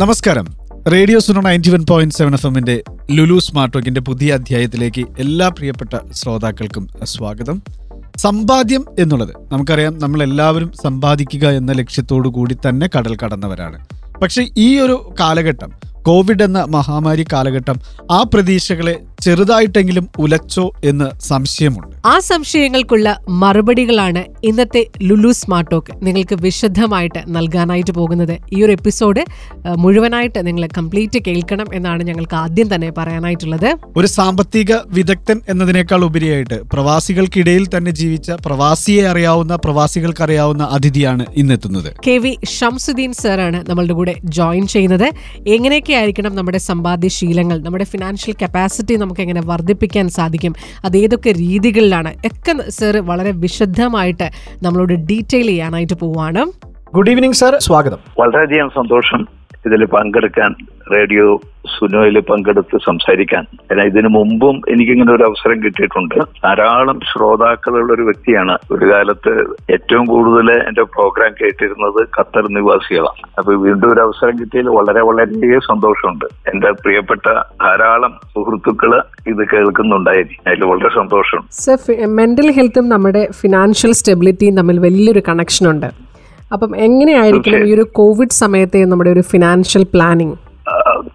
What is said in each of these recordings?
നമസ്കാരം. Radio Suno ninety one point seven F എമ്മിന്റെ Lulu smart വർക്കിന്റെ പുതിയ അധ്യായത്തിലേക്ക് എല്ലാ പ്രിയപ്പെട്ട ശ്രോതാക്കൾക്കും സ്വാഗതം. സമ്പാദ്യം എന്നുള്ളത് നമുക്കറിയാം നമ്മൾ എല്ലാവരും സമ്പാദിക്കുക എന്ന ലക്ഷ്യത്തോടു കൂടി തന്നെ കടൽ കടന്നവരാണ്. പക്ഷേ ഈ ഒരു കാലഘട്ടം കോവിഡ് എന്ന മഹാമാരി കാലഘട്ടം ആ പ്രതീക്ഷകളെ ചെറുതായിട്ടെങ്കിലും ഉലച്ചോ എന്ന് സംശയമുണ്ട്. ആ സംശയങ്ങൾക്കുള്ള മറുപടികളാണ് ഇന്നത്തെ ലുലു സ്മാർട്ട് ടോക്ക് നിങ്ങൾക്ക് വിശദമായിട്ട് നൽകാനായിട്ട് പോകുന്നത്. ഈ ഒരു എപ്പിസോഡ് മുഴുവനായിട്ട് നിങ്ങൾ കംപ്ലീറ്റ് കേൾക്കണം എന്നാണ് ഞങ്ങൾക്ക് ആദ്യം തന്നെ പറയാനായിട്ടുള്ളത്. ഒരു സാമ്പത്തിക വിദഗ്ധൻ എന്നതിനേക്കാൾ ഉപരിയായിട്ട് പ്രവാസികൾക്കിടയിൽ തന്നെ ജീവിച്ച പ്രവാസിയെ അറിയാവുന്ന പ്രവാസികൾക്ക് അറിയാവുന്ന അതിഥിയാണ് ഇന്നെത്തുന്നത്. കെ വി ഷംസുദ്ദീൻ സാറാണ് നമ്മളുടെ കൂടെ ജോയിൻ ചെയ്യുന്നത്. എങ്ങനെയൊക്കെ ആയിരിക്കണം നമ്മുടെ സമ്പാദ്യശീലങ്ങൾ നമ്മുടെ ഫിനാൻഷ്യൽ കപ്പാസിറ്റി നമുക്ക് എങ്ങനെ വർദ്ധിപ്പിക്കാൻ സാധിക്കും? അത് ഏതൊക്കെ രീതികളിലാണ്? ഒക്കെ സർ വളരെ വിശദമായിട്ട് നമ്മളോട് ഡീറ്റെയിൽ ചെയ്യാനായിട്ട് പോവാണ്. ഗുഡ് ഈവനിങ് സർ സ്വാഗതം. വളരെയധികം സന്തോഷം ഇതിൽ പങ്കെടുക്കാൻ റേഡിയോ സുനോയിൽ പങ്കെടുത്ത് സംസാരിക്കാൻ. ഇതിനു മുമ്പും എനിക്കിങ്ങനെ ഒരു അവസരം കിട്ടിയിട്ടുണ്ട്. ധാരാളം ശ്രോതാക്കളുള്ള ഒരു വ്യക്തിയാണ് ഒരു കാലത്ത് ഏറ്റവും കൂടുതൽ എന്റെ പ്രോഗ്രാം കേട്ടിരുന്നത് ഖത്തർ നിവാസികളാണ്. അപ്പൊ വീണ്ടും ഒരു അവസരം കിട്ടിയതിൽ വളരെ വളരെ സന്തോഷമുണ്ട്. എന്റെ പ്രിയപ്പെട്ട ധാരാളം സുഹൃത്തുക്കൾ ഇത് കേൾക്കുന്നുണ്ടായിരിക്കും. അതിൽ വളരെ സന്തോഷം സർ മെന്റൽ ഹെൽത്തും നമ്മുടെ ഫിനാൻഷ്യൽ സ്റ്റെബിലിറ്റിയും തമ്മിൽ വലിയൊരു കണക്ഷൻ ഉണ്ട് അപ്പം എങ്ങനെയായിരിക്കും ഈ ഒരു കോവിഡ് സമയത്തെ നമ്മുടെ ഒരു ഫിനാൻഷ്യൽ പ്ലാനിങ്?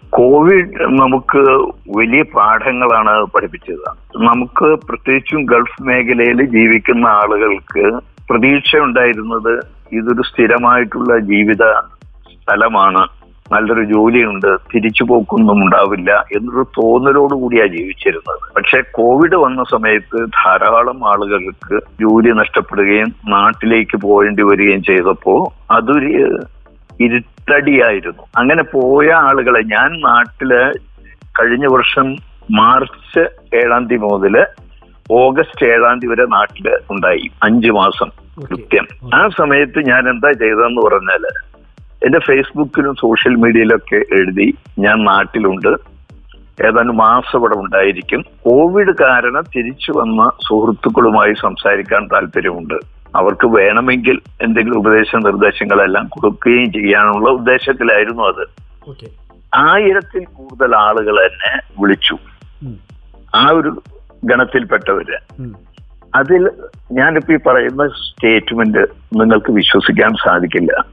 കോവിഡ് നമുക്ക് വലിയ പാഠങ്ങളാണ് പഠിപ്പിച്ചത്. നമുക്ക് പ്രത്യേകിച്ചും ഗൾഫ് മേഖലയിൽ ജീവിക്കുന്ന ആളുകൾക്ക് പ്രതീക്ഷ ഉണ്ടായിരുന്നത് ഇതൊരു സ്ഥിരമായിട്ടുള്ള ജീവിത സ്ഥലമാണ്. നല്ലൊരു ജോലിയുണ്ട് തിരിച്ചു പോക്കൊന്നും ഉണ്ടാവില്ല എന്നൊരു തോന്നലോട് കൂടിയാ ജീവിച്ചിരുന്നത്. പക്ഷെ കോവിഡ് വന്ന സമയത്ത് ധാരാളം ആളുകൾക്ക് ജോലി നഷ്ടപ്പെടുകയും നാട്ടിലേക്ക് പോകേണ്ടി വരികയും ചെയ്തപ്പോ അതൊരു ഇരുട്ടടിയായിരുന്നു അങ്ങനെ പോയ ആളുകളെ ഞാൻ നാട്ടിൽ കഴിഞ്ഞ വർഷം മാർച്ച് ഏഴാം തീയതി മുതൽ ഓഗസ്റ്റ് ഏഴാം തീയതി വരെ നാട്ടിൽ ഉണ്ടായി. അഞ്ചു മാസം കൃത്യം. ആ സമയത്ത് ഞാൻ എന്താ ചെയ്തതെന്ന് പറഞ്ഞാൽ എന്റെ ഫേസ്ബുക്കിലും സോഷ്യൽ മീഡിയയിലൊക്കെ എഴുതി ഞാൻ നാട്ടിലുണ്ട്. ഏതാനും മാസം ഇവിടെ ഉണ്ടായിരിക്കും. കോവിഡ് കാരണം തിരിച്ചു വന്ന സുഹൃത്തുക്കളുമായി സംസാരിക്കാൻ താല്പര്യമുണ്ട്. അവർക്ക് വേണമെങ്കിൽ എന്തെങ്കിലും ഉപദേശ നിർദ്ദേശങ്ങളെല്ലാം കൊടുക്കുകയും ചെയ്യാനുള്ള ഉദ്ദേശത്തിലായിരുന്നു അത്. ആയിരത്തിൽ കൂടുതൽ ആളുകൾ എന്നെ വിളിച്ചു. ആ ഒരു ഗണത്തിൽപ്പെട്ടവര്. അതിൽ ഞാനിപ്പോ ഈ പറയുന്ന സ്റ്റേറ്റ്മെന്റ് നിങ്ങൾക്ക് വിശ്വസിക്കാൻ സാധിക്കില്ല.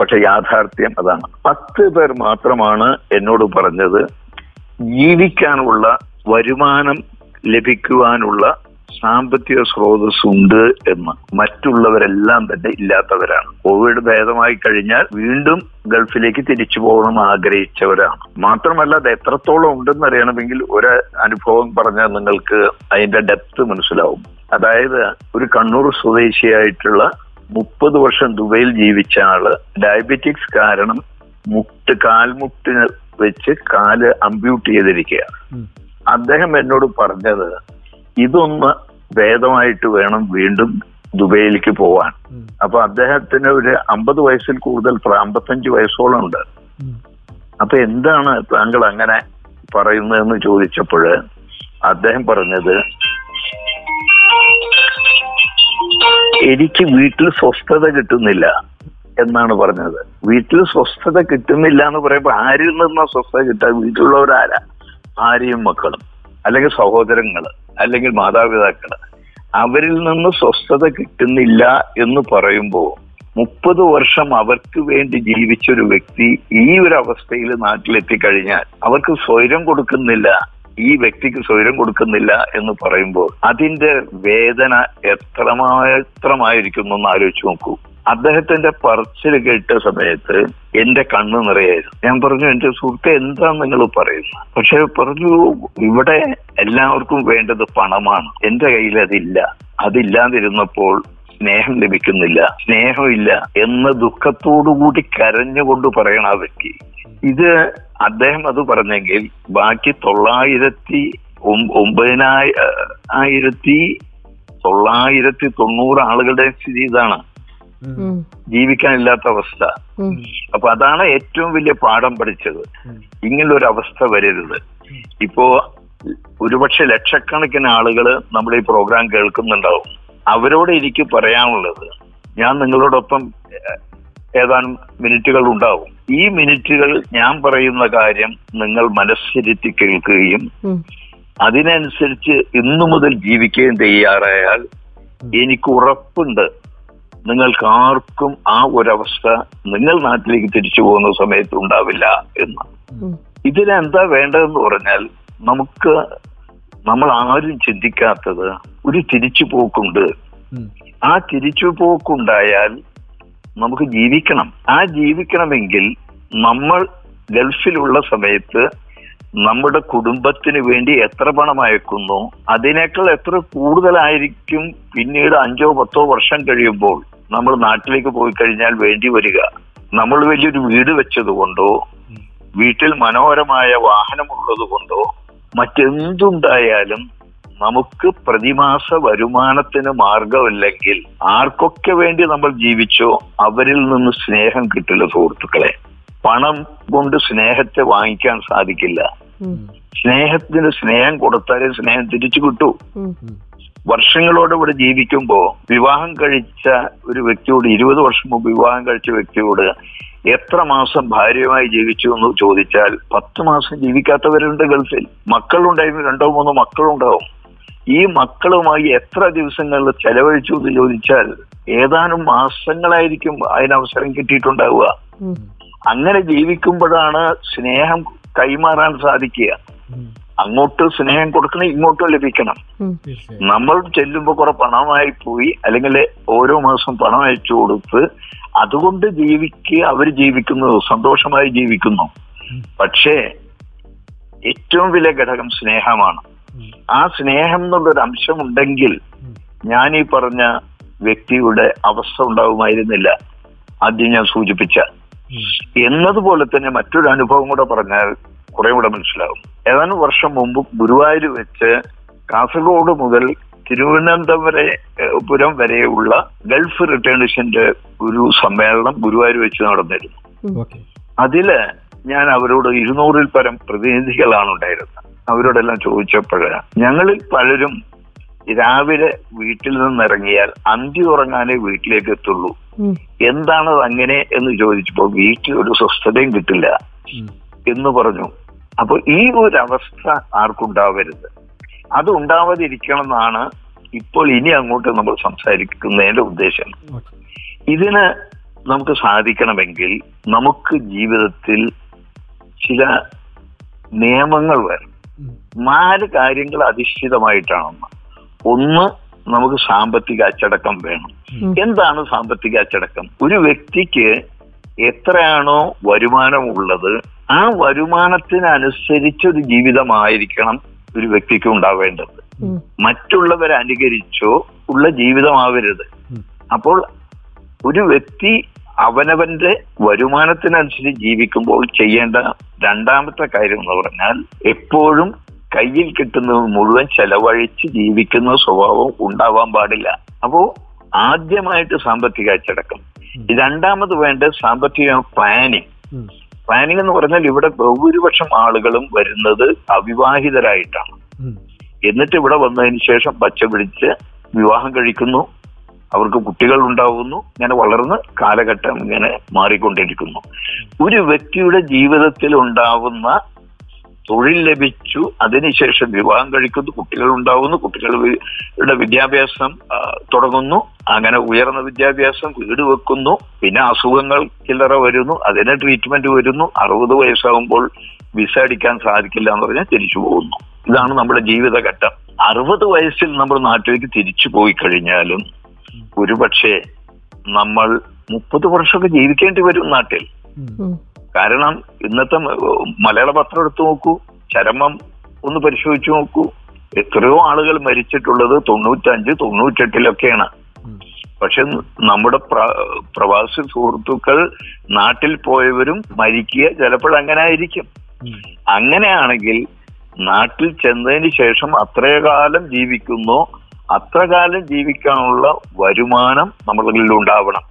പക്ഷെ യാഥാർത്ഥ്യം അതാണ്. പത്ത് പേർ മാത്രമാണ് എന്നോട് പറഞ്ഞത്. ജീവിക്കാനുള്ള വരുമാനം ലഭിക്കുവാനുള്ള സാമ്പത്തിക സ്രോതസ് ഉണ്ട് എന്ന്. മറ്റുള്ളവരെല്ലാം തന്നെ ഇല്ലാത്തവരാണ്. കോവിഡ് ഭേദമായി കഴിഞ്ഞാൽ വീണ്ടും ഗൾഫിലേക്ക് തിരിച്ചു പോകണം ആഗ്രഹിച്ചവരാണ്. മാത്രമല്ല അത് എത്രത്തോളം ഉണ്ടെന്ന് അറിയണമെങ്കിൽ ഒരു അനുഭവം പറഞ്ഞാൽ നിങ്ങൾക്ക് അതിന്റെ ഡെപ്ത് മനസ്സിലാവും. അതായത് ഒരു കണ്ണൂർ സ്വദേശിയായിട്ടുള്ള മുപ്പത് വർഷം ദുബൈയിൽ ജീവിച്ച ആൾ ഡയബറ്റിക്സ് കാരണം മുട്ട് കാൽമുട്ടിന് വെച്ച് കാൽ അമ്പ്യൂട്ട് ചെയ്തിരിക്കുകയാണ്. അദ്ദേഹം എന്നോട് പറഞ്ഞത് ഇതൊന്ന് ഭേദമായിട്ട് വേണം വീണ്ടും ദുബൈയിലേക്ക് പോവാൻ. അപ്പൊ അദ്ദേഹത്തിന് ഒരു അമ്പത് വയസ്സിൽ കൂടുതൽ അമ്പത്തഞ്ച് വയസ്സോളം ഉണ്ട്. അപ്പൊ എന്താണ് താങ്കൾ അങ്ങനെ പറയുന്നതെന്ന് ചോദിച്ചപ്പോൾ അദ്ദേഹം പറഞ്ഞത് എനിക്ക് വീട്ടിൽ സ്വസ്ഥത കിട്ടുന്നില്ല എന്നാണ് പറഞ്ഞത്. വീട്ടിൽ സ്വസ്ഥത കിട്ടുന്നില്ല എന്ന് പറയുമ്പോൾ ആരിൽ നിന്നാ സ്വസ്ഥത കിട്ടുക? വീട്ടിലുള്ളവരാരാ? ഭാര്യയും മക്കളും. അല്ലെങ്കിൽ സഹോദരങ്ങൾ അല്ലെങ്കിൽ മാതാപിതാക്കൾ അവരിൽ നിന്ന് സ്വസ്ഥത കിട്ടുന്നില്ല എന്ന് പറയുമ്പോൾ മുപ്പത് വർഷം അവർക്ക് വേണ്ടി ജീവിച്ച ഒരു വ്യക്തി ഈ ഒരു അവസ്ഥയിൽ നാട്ടിലെത്തി കഴിഞ്ഞാൽ അവർക്ക് സ്വൈരം കൊടുക്കുന്നില്ല. ഈ വ്യക്തിക്ക് സ്വൈരം കൊടുക്കുന്നില്ല എന്ന് പറയുമ്പോൾ അതിന്റെ വേദന എത്രമാത്രമായിരിക്കും എന്നൊന്ന് ആലോചിച്ച് നോക്കൂ. അദ്ദേഹത്തിന്റെ പറച്ചിൽ കേട്ട സമയത്ത് എന്റെ കണ്ണ് നിറയായിരുന്നു. ഞാൻ പറഞ്ഞു എന്റെ സുഹൃത്തെ എന്താ നിങ്ങൾ പറയുന്നത്? പക്ഷെ പറഞ്ഞു ഇവിടെ എല്ലാവർക്കും വേണ്ടത് പണമാണ്. എന്റെ കയ്യിൽ അതില്ല. അതില്ലാതിരുന്നപ്പോൾ സ്നേഹം ലഭിക്കുന്നില്ല. സ്നേഹമില്ല എന്ന ദുഃഖത്തോടുകൂടി കരഞ്ഞുകൊണ്ട് പറയണ ആ വ്യക്തി. ഇത് അദ്ദേഹം അത് പറഞ്ഞെങ്കിൽ ബാക്കി തൊള്ളായിരത്തി ഒം- ഒമ്പതിനായി ആയിരത്തി തൊള്ളായിരത്തി തൊണ്ണൂറ് ആളുകളുടെ സ്ഥിതി ഇതാണ്. ജീവിക്കാനില്ലാത്ത അവസ്ഥ. അപ്പൊ അതാണ് ഏറ്റവും വലിയ പാഠം പഠിച്ചത്. ഇങ്ങനൊരു അവസ്ഥ വരരുത്. ഇപ്പോ ഒരുപക്ഷെ ലക്ഷക്കണക്കിന് ആളുകൾ നമ്മുടെ ഈ പ്രോഗ്രാം കേൾക്കുന്നുണ്ടാവും. അവരോട് എനിക്ക് പറയാനുള്ളത് ഞാൻ നിങ്ങളോടൊപ്പം ഏതാനും മിനിറ്റുകൾ ഉണ്ടാവും ഈ മിനിറ്റുകൾ ഞാൻ പറയുന്ന കാര്യം നിങ്ങൾ മനസ്സിരുത്തി കേൾക്കുകയും അതിനനുസരിച്ച് ഇന്നു മുതൽ ജീവിക്കുകയും തയ്യാറായാൽ എനിക്ക് ഉറപ്പുണ്ട് നിങ്ങൾക്ക് ആർക്കും ആ ഒരവസ്ഥ നിങ്ങൾ നാട്ടിലേക്ക് തിരിച്ചു പോകുന്ന സമയത്ത് ഉണ്ടാവില്ല എന്ന്. ഇതിനെന്താ വേണ്ടതെന്ന് പറഞ്ഞാൽ നമുക്ക് നമ്മൾ ആരും ചിന്തിക്കാത്തത് ഒരു തിരിച്ചു പോക്കുണ്ട് ആ തിരിച്ചു പോക്കുണ്ടായാൽ നമുക്ക് ജീവിക്കണം. ആ ജീവിക്കണമെങ്കിൽ നമ്മൾ ഗൾഫിലുള്ള സമയത്ത് നമ്മുടെ കുടുംബത്തിന് വേണ്ടി എത്ര പണം അയക്കുന്നു അതിനേക്കാൾ എത്ര കൂടുതലായിരിക്കും പിന്നീട് അഞ്ചോ പത്തോ വർഷം കഴിയുമ്പോൾ നമ്മൾ നാട്ടിലേക്ക് പോയി കഴിഞ്ഞാൽ വേണ്ടി വരിക. നമ്മൾ വലിയൊരു വീട് വെച്ചത് കൊണ്ടോ വീട്ടിൽ മനോഹരമായ വാഹനമുള്ളത് കൊണ്ടോ മറ്റെന്തുണ്ടായാലും നമുക്ക് പ്രതിമാസ വരുമാനത്തിന് മാർഗമില്ലെങ്കിൽ ആർക്കൊക്കെ വേണ്ടി നമ്മൾ ജീവിച്ചോ അവരിൽ നിന്ന് സ്നേഹം കിട്ടില്ല സുഹൃത്തുക്കളെ. പണം കൊണ്ട് സ്നേഹത്തെ വാങ്ങിക്കാൻ സാധിക്കില്ല. സ്നേഹത്തിന് സ്നേഹം കൊടുത്താലേ സ്നേഹം തിരിച്ചു കിട്ടൂ. ഉം. ജീവിക്കുമ്പോൾ ഇവിടെ ജീവിക്കുമ്പോ വിവാഹം കഴിച്ച ഒരു വ്യക്തിയോട് ഇരുപത് വർഷം മുമ്പ് വിവാഹം കഴിച്ച വ്യക്തിയോട് എത്ര മാസം ഭാര്യയുമായി ജീവിച്ചു എന്ന് ചോദിച്ചാൽ പത്ത് മാസം ജീവിക്കാത്തവരുണ്ട് ഗൾഫിൽ. മക്കളുണ്ടായിരുന്നു രണ്ടോ മൂന്നോ മക്കളുണ്ടാവും. ഈ മക്കളുമായി എത്ര ദിവസങ്ങളിൽ ചെലവഴിച്ചു എന്ന് ചോദിച്ചാൽ ഏതാനും മാസങ്ങളായിരിക്കും അതിനവസരം കിട്ടിയിട്ടുണ്ടാവുക. അങ്ങനെ ജീവിക്കുമ്പോഴാണ് സ്നേഹം കൈമാറാൻ സാധിക്കുക. അങ്ങോട്ട് സ്നേഹം കൊടുക്കണം ഇങ്ങോട്ടും ലഭിക്കണം. നമ്മൾ ചെല്ലുമ്പോൾ കുറെ പണമായി പോയി അല്ലെങ്കിൽ ഓരോ മാസം പണം അയച്ചു കൊടുത്ത് അതുകൊണ്ട് ജീവിക്കുക അവർ ജീവിക്കുന്നു സന്തോഷമായി ജീവിക്കുന്നു. പക്ഷേ ഏറ്റവും വലിയ ഘടകം സ്നേഹമാണ്. ആ സ്നേഹം എന്നുള്ളൊരു അംശമുണ്ടെങ്കിൽ ഞാൻ ഈ പറഞ്ഞ വ്യക്തിയുടെ അവസ്ഥ ഉണ്ടാവുമായിരുന്നില്ല. ആദ്യം ഞാൻ സൂചിപ്പിച്ച. എന്നതുപോലെ തന്നെ മറ്റൊരു അനുഭവം കൂടെ പറഞ്ഞാൽ കുറെ കൂടെ മനസ്സിലാവും. ഏതാനും വർഷം മുമ്പ് ഗുരുവായൂർ വെച്ച് കാസർഗോഡ് മുതൽ തിരുവനന്തപുരം വരെയുള്ള ഗൾഫ് റിട്ടേൺസിന്റെ ഒരു സമ്മേളനം ഗുരുവായൂർ വെച്ച് നടന്നിരുന്നു. അതിൽ ഞാൻ അവരോട് ഇരുന്നൂറിൽ പരം പ്രതിനിധികളാണ് ഉണ്ടായിരുന്നത്. അവരോടെല്ലാം ചോദിച്ചപ്പോൾ ഞങ്ങളിൽ പലരും രാവിലെ വീട്ടിൽ നിന്നിറങ്ങിയാൽ അന്തി ഉറങ്ങാനേ വീട്ടിലേക്ക് എത്തുള്ളൂ. എന്താണത് എന്താണ് അങ്ങനെ എന്ന് ചോദിച്ചപ്പോൾ വീട്ടിൽ ഒരു സ്വസ്ഥതയും കിട്ടില്ല എന്ന് പറഞ്ഞു. അപ്പൊ ഈ ഒരു അവസ്ഥ ആർക്കുണ്ടാവരുത്? അത് ഉണ്ടാവാതിരിക്കണം എന്നാണ് ഇപ്പോൾ ഇനി അങ്ങോട്ട് നമ്മൾ സംസാരിക്കുന്നതിന്റെ ഉദ്ദേശം. ഇതിന് നമുക്ക് സാധിക്കണമെങ്കിൽ നമുക്ക് ജീവിതത്തിൽ ചില നിയമങ്ങൾ വരും നാല് കാര്യങ്ങൾ അധിഷ്ഠിതമായിട്ടാണെന്ന്. ഒന്ന് നമുക്ക് സാമ്പത്തിക അച്ചടക്കം വേണം. എന്താണ് സാമ്പത്തിക അച്ചടക്കം? ഒരു വ്യക്തിക്ക് എത്രയാണോ വരുമാനമുള്ളത് ആ വരുമാനത്തിനനുസരിച്ച് ഒരു ജീവിതമായിരിക്കണം ഒരു വ്യക്തിക്ക് ഉണ്ടാവേണ്ടത്. മറ്റുള്ളവരെ അനുകരിച്ചോ ഉള്ള ജീവിതമാവരുത്. അപ്പോൾ ഒരു വ്യക്തി അവനവന്റെ വരുമാനത്തിനനുസരിച്ച് ജീവിക്കുമ്പോൾ ചെയ്യേണ്ട രണ്ടാമത്തെ കാര്യം എന്ന് പറഞ്ഞാൽ എപ്പോഴും കയ്യിൽ കിട്ടുന്നത് മുഴുവൻ ചെലവഴിച്ച് ജീവിക്കുന്ന സ്വഭാവം ഉണ്ടാവാൻ പാടില്ല. അപ്പോ ആദ്യമായിട്ട് സാമ്പത്തിക അച്ചടക്കം. രണ്ടാമത് വേണ്ട സാമ്പത്തിക പ്ലാനിങ്. പ്ലാനിങ് എന്ന് പറഞ്ഞാൽ ഇവിടെ ബഹുഭൂരിപക്ഷം ആളുകളും വരുന്നത് അവിവാഹിതരായിട്ടാണ്. എന്നിട്ട് ഇവിടെ വന്നതിന് ശേഷം പച്ച പിടിച്ച് വിവാഹം കഴിക്കുന്നു. അവർക്ക് കുട്ടികൾ ഉണ്ടാവുന്നു. ഇങ്ങനെ വളർന്ന് കാലഘട്ടം ഇങ്ങനെ മാറിക്കൊണ്ടിരിക്കുന്നു. ഒരു വ്യക്തിയുടെ ജീവിതത്തിൽ ഉണ്ടാവുന്ന തൊഴിൽ ലഭിച്ചു അതിനുശേഷം വിവാഹം കഴിക്കുന്നു. കുട്ടികൾ ഉണ്ടാവുന്നു. കുട്ടികളുടെ വിദ്യാഭ്യാസം തുടങ്ങുന്നു. അങ്ങനെ ഉയർന്ന വിദ്യാഭ്യാസം വീട് വെക്കുന്നു. പിന്നെ അസുഖങ്ങൾ ചില്ലറ വരുന്നു. അതിന് ട്രീറ്റ്മെന്റ് വരുന്നു. അറുപത് വയസ്സാകുമ്പോൾ വിസ അടിക്കാൻ സാധിക്കില്ല എന്ന് പറഞ്ഞാൽ തിരിച്ചു പോകുന്നു. ഇതാണ് നമ്മുടെ ജീവിതഘട്ടം. അറുപത് വയസ്സിൽ നമ്മൾ നാട്ടിലേക്ക് തിരിച്ചു പോയി കഴിഞ്ഞാലും ഒരുപക്ഷെ നമ്മൾ മുപ്പത് വർഷമൊക്കെ ജീവിക്കേണ്ടി വരും നാട്ടിൽ. കാരണം ഇന്നത്തെ മലയാള പത്രം എടുത്തു നോക്കൂ ചരമം ഒന്ന് പരിശോധിച്ചു നോക്കൂ. എത്രയോ ആളുകൾ മരിച്ചിട്ടുള്ളത് തൊണ്ണൂറ്റഞ്ച് തൊണ്ണൂറ്റെട്ടിലൊക്കെയാണ്. പക്ഷെ നമ്മുടെ പ്ര- പ്രവാസി സുഹൃത്തുക്കൾ നാട്ടിൽ പോയവരും മരിക്കുക ചിലപ്പോൾ അങ്ങനെ ആയിരിക്കും അങ്ങനെയാണെങ്കിൽ നാട്ടിൽ ചെന്നതിന് ശേഷം അത്രകാലം ജീവിക്കുന്നു അത്ര കാലം ജീവിക്കാനുള്ള വരുമാനം നമ്മളിൽ ഉണ്ടാവണം.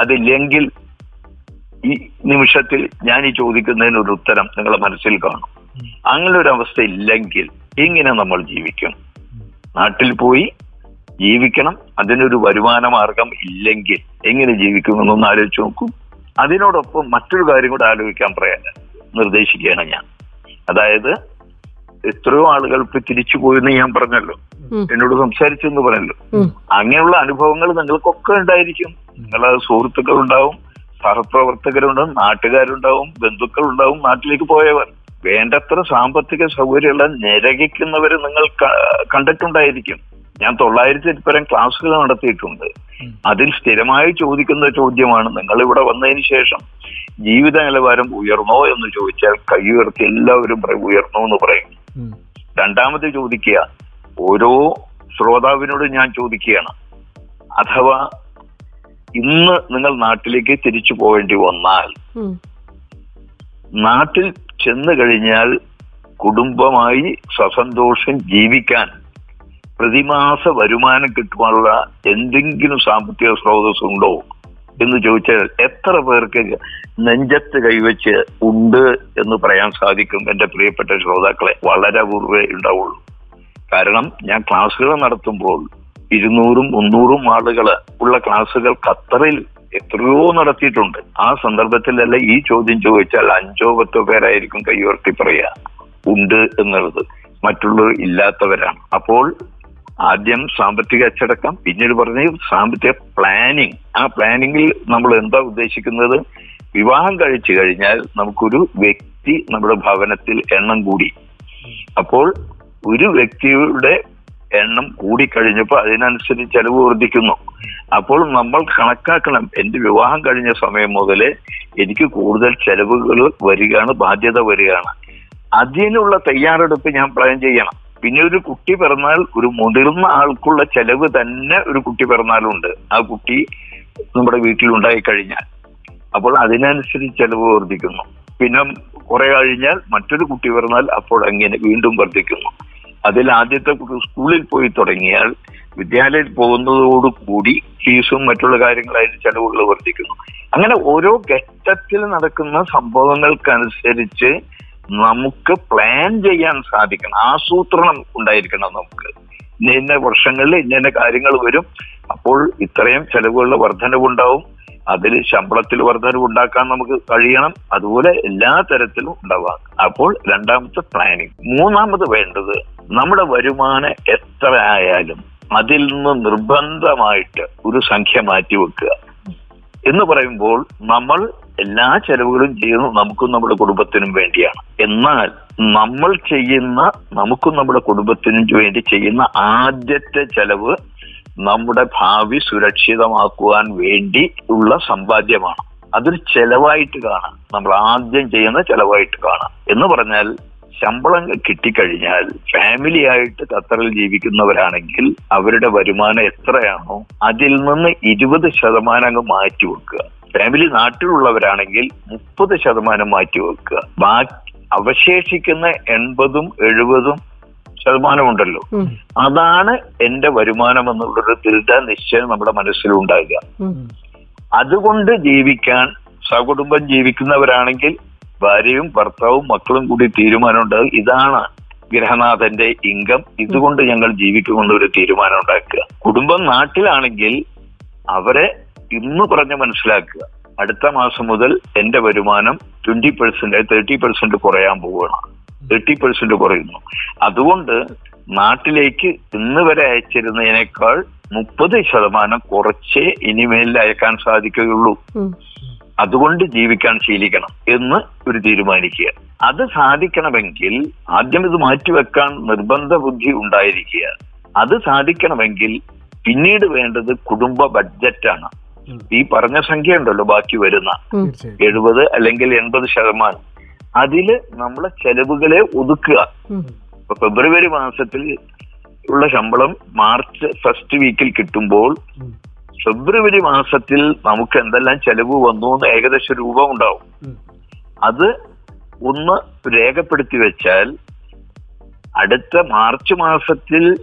അതില്ലെങ്കിൽ ഈ നിമിഷത്തിൽ ഞാൻ ഈ ചോദിക്കുന്നതിന് ഒരു ഉത്തരം നിങ്ങളുടെ മനസ്സിൽ കാണും. അങ്ങനെ ഒരു അവസ്ഥ ഇല്ലെങ്കിൽ എങ്ങനെ നമ്മൾ ജീവിക്കും. നാട്ടിൽ പോയി ജീവിക്കണം. അതിനൊരു വരുമാന മാർഗം ഇല്ലെങ്കിൽ എങ്ങനെ ജീവിക്കുമെന്നൊന്ന് ആലോചിച്ച് നോക്കൂ. അതിനോടൊപ്പം മറ്റൊരു കാര്യം കൂടെ ആലോചിക്കാൻ പറയാൻ നിർദ്ദേശിക്കുകയാണ് ഞാൻ. അതായത് എത്രയോ ആളുകൾ ഇപ്പൊ തിരിച്ചു പോയെന്ന് ഞാൻ പറഞ്ഞല്ലോ. എന്നോട് സംസാരിച്ചു എന്ന് പറഞ്ഞല്ലോ. അങ്ങനെയുള്ള അനുഭവങ്ങൾ നിങ്ങൾക്കൊക്കെ ഉണ്ടായിരിക്കും. നിങ്ങളെ സുഹൃത്തുക്കൾ ഉണ്ടാവും സഹപ്രവർത്തകരുണ്ടാവും നാട്ടുകാരുണ്ടാവും ബന്ധുക്കൾ ഉണ്ടാവും നാട്ടിലേക്ക് പോയവർ. വേണ്ടത്ര സാമ്പത്തിക സൗകര്യമുള്ള നിരകിക്കുന്നവർ നിങ്ങൾ കണ്ടിട്ടുണ്ടായിരിക്കും. ഞാൻ തൊള്ളായിരത്തി പരം ക്ലാസ്സുകൾ നടത്തിയിട്ടുണ്ട്. അതിൽ സ്ഥിരമായി ചോദിക്കുന്ന ചോദ്യമാണ് നിങ്ങൾ ഇവിടെ വന്നതിന് ശേഷം ജീവിത നിലവാരം ഉയർന്നോ എന്ന് ചോദിച്ചാൽ കൈ ഉയർത്തി എല്ലാവരും ഉയർന്നോ എന്ന് പറയും. രണ്ടാമത് ചോദിക്കുക ഓരോ ശ്രോതാവിനോട് ഞാൻ ചോദിക്കുകയാണ്. അഥവാ ഇന്ന് നിങ്ങൾ നാട്ടിലേക്ക് തിരിച്ചു പോകേണ്ടി വന്നാൽ നാട്ടിൽ ചെന്നു കഴിഞ്ഞാൽ കുടുംബമായി സസന്തോഷം ജീവിക്കാൻ പ്രതിമാസ വരുമാനം കിട്ടുവാനുള്ള എന്തെങ്കിലും സാമ്പത്തിക സ്രോതസ് ഉണ്ടോ എന്ന് ചോദിച്ചാൽ എത്ര പേർക്ക് നെഞ്ചത്ത് കൈവച്ച് ഉണ്ട് എന്ന് പറയാൻ സാധിക്കും എന്റെ പ്രിയപ്പെട്ട ശ്രോതാക്കളെ. വളരെ അപൂർവേ ഉണ്ടാവുള്ളൂ. കാരണം ഞാൻ ക്ലാസ്സുകൾ നടത്തുമ്പോൾ ഇരുന്നൂറും മുന്നൂറും ആളുകൾ ഉള്ള ക്ലാസ്സുകൾ ഖത്തറിൽ എത്രയോ നടത്തിയിട്ടുണ്ട്. ആ സന്ദർഭത്തിലല്ല ഈ ചോദ്യം ചോദിച്ചാൽ അഞ്ചോ പത്തോ പേരായിരിക്കും കൈയുയർത്തി പറയുക. ഉണ്ട് എന്നുള്ളത്. മറ്റുള്ളവർ ഇല്ലാത്തവരാണ്. അപ്പോൾ ആദ്യം സാമ്പത്തിക അച്ചടക്കം പിന്നീട് പറഞ്ഞ സാമ്പത്തിക പ്ലാനിങ്. ആ പ്ലാനിങ്ങിൽ നമ്മൾ എന്താ ഉദ്ദേശിക്കുന്നത്? വിവാഹം കഴിച്ചു കഴിഞ്ഞാൽ നമുക്കൊരു വ്യക്തി നമ്മുടെ ഭവനത്തിൽ എണ്ണം കൂടി. അപ്പോൾ ഒരു വ്യക്തിയുടെ എണ്ണം കൂടിക്കഴിഞ്ഞപ്പോൾ അതിനനുസരിച്ച് ചെലവ് വർദ്ധിക്കുന്നു. അപ്പോൾ നമ്മൾ കണക്കാക്കണം. എന്റെ വിവാഹം കഴിഞ്ഞ സമയം മുതൽ എനിക്ക് കൂടുതൽ ചെലവുകൾ വരികയാണ് ബാധ്യത വരികയാണ്. അതിനുള്ള തയ്യാറെടുപ്പ് ഞാൻ പ്ലാൻ ചെയ്യണം. പിന്നെ ഒരു കുട്ടി പിറന്നാൽ ഒരു മുതിർന്ന ആൾക്കുള്ള ചെലവ് തന്നെ ഒരു കുട്ടി പിറന്നാലുണ്ട് ആ കുട്ടി നമ്മുടെ വീട്ടിലുണ്ടായി കഴിഞ്ഞാൽ. അപ്പോൾ അതിനനുസരിച്ച് ചെലവ് വർദ്ധിക്കുന്നു. പിന്നെ കുറെ കഴിഞ്ഞാൽ മറ്റൊരു കുട്ടി പിറന്നാൽ അപ്പോൾ അങ്ങനെ വീണ്ടും വർദ്ധിക്കുന്നു. അതിൽ ആദ്യത്തെ സ്കൂളിൽ പോയി തുടങ്ങിയാൽ വിദ്യാലയത്തിൽ പോകുന്നതോടുകൂടി ഫീസും മറ്റുള്ള കാര്യങ്ങളായിട്ട് ചെലവുകൾ വർദ്ധിക്കുന്നു. അങ്ങനെ ഓരോ ഘട്ടത്തിൽ നടക്കുന്ന സംഭവങ്ങൾക്കനുസരിച്ച് നമുക്ക് പ്ലാൻ ചെയ്യാൻ സാധിക്കണം. ആസൂത്രണം ഉണ്ടായിരിക്കണം നമുക്ക്. ഇന്ന ഇന്ന വർഷങ്ങളിൽ ഇന്ന ഇന്ന കാര്യങ്ങൾ വരും. അപ്പോൾ ഇത്രയും ചെലവുകളുടെ വർധനവുണ്ടാവും അതിൽ ശമ്പളത്തിൽ വർധനവ് ഉണ്ടാക്കാൻ നമുക്ക് കഴിയണം. അതുപോലെ എല്ലാ തരത്തിലും ഉണ്ടാവാം. അപ്പോൾ രണ്ടാമത്തെ പ്ലാനിങ് മൂന്നാമത് വേണ്ടത് നമ്മുടെ വരുമാനം എത്ര ആയാലും അതിൽ നിന്ന് നിർബന്ധമായിട്ട് ഒരു സംഖ്യ മാറ്റി വെക്കുക. എന്ന് പറയുമ്പോൾ നമ്മൾ എല്ലാ ചെലവുകളും ചെയ്യുന്നത് നമുക്കും നമ്മുടെ കുടുംബത്തിനും വേണ്ടിയാണ്. എന്നാൽ നമ്മൾ ചെയ്യുന്ന നമുക്കും നമ്മുടെ കുടുംബത്തിനും വേണ്ടി ചെയ്യുന്ന ആദ്യത്തെ ചെലവ് നമ്മുടെ ഭാവി സുരക്ഷിതമാക്കുവാൻ വേണ്ടി ഉള്ള സമ്പാദ്യമാണ്. അതൊരു ചെലവായിട്ട് കാണാം. നമ്മൾ ആദ്യം ചെയ്യുന്ന ചെലവായിട്ട് കാണാം. എന്ന് പറഞ്ഞാൽ ശമ്പളം കിട്ടിക്കഴിഞ്ഞാൽ ഫാമിലി ആയിട്ട് ഖത്തറിൽ ജീവിക്കുന്നവരാണെങ്കിൽ അവരുടെ വരുമാനം എത്രയാണോ അതിൽ നിന്ന് ഇരുപത് ശതമാനം അങ്ങ് മാറ്റി വെക്കുക. ഫാമിലി നാട്ടിലുള്ളവരാണെങ്കിൽ മുപ്പത് ശതമാനം മാറ്റി വെക്കുക. ബാക്കി അവശേഷിക്കുന്ന എൺപതും എഴുപതും ശതമാനം ഉണ്ടല്ലോ. അതാണ് എന്റെ വരുമാനം എന്നുള്ളൊരു ദൃഢ നിശ്ചയം നമ്മുടെ മനസ്സിലുണ്ടാകുക. അതുകൊണ്ട് ജീവിക്കാൻ സകുടുംബം ജീവിക്കുന്നവരാണെങ്കിൽ ഭാര്യയും ഭർത്താവും മക്കളും കൂടി തീരുമാനമുണ്ടാകും ഇതാണ് ഗ്രഹനാഥന്റെ ഇംഗം ഇതുകൊണ്ട് ഞങ്ങൾ ജീവിക്കുമെന്ന് ഒരു തീരുമാനം ഉണ്ടാക്കുക. കുടുംബം നാട്ടിലാണെങ്കിൽ അവരെ ഇന്ന് പറഞ്ഞ് മനസ്സിലാക്കുക. അടുത്ത മാസം മുതൽ എന്റെ വരുമാനം ട്വന്റി പെർസെന്റ് തേർട്ടി പെർസെന്റ് കുറയാൻ പോവുകയാണ്. തേർട്ടി പെർസെന്റ് കുറയുന്നു. അതുകൊണ്ട് നാട്ടിലേക്ക് ഇന്ന് വരെ അയച്ചിരുന്നതിനേക്കാൾ മുപ്പത് ശതമാനം കുറച്ചേ ഇനിമേലിൽ അയക്കാൻ സാധിക്കുകയുള്ളൂ. അതുകൊണ്ട് ജീവിക്കാൻ ശീലിക്കണം എന്ന് ഒരു തീരുമാനിക്കുക. അത് സാധിക്കണമെങ്കിൽ ആദ്യം ഇത് മാറ്റിവെക്കാൻ നിർബന്ധ ബുദ്ധി ഉണ്ടായിരിക്കുക. അത് സാധിക്കണമെങ്കിൽ പിന്നീട് വേണ്ടത് കുടുംബ ബഡ്ജറ്റാണ്. ഈ പറഞ്ഞ സംഖ്യ ഉണ്ടല്ലോ ബാക്കി വരുന്ന എഴുപത് അല്ലെങ്കിൽ എൺപത് ശതമാനം. അതിൽ നമ്മളെ ചെലവുകളെ ഒതുക്കുക. ഇപ്പൊ ഫെബ്രുവരി മാസത്തിൽ ഉള്ള ശമ്പളം മാർച്ച് ഫസ്റ്റ് വീക്കിൽ കിട്ടുമ്പോൾ. ഫെബ്രുവരി മാസത്തിൽ നമുക്ക് എന്തെല്ലാം ചെലവ് വന്നു എന്ന് ഏകദേശം രൂപം ഉണ്ടാവും. അത് ഒന്ന് രേഖപ്പെടുത്തി വെച്ചാൽ അടുത്ത മാർച്ച് മാസത്തിൽ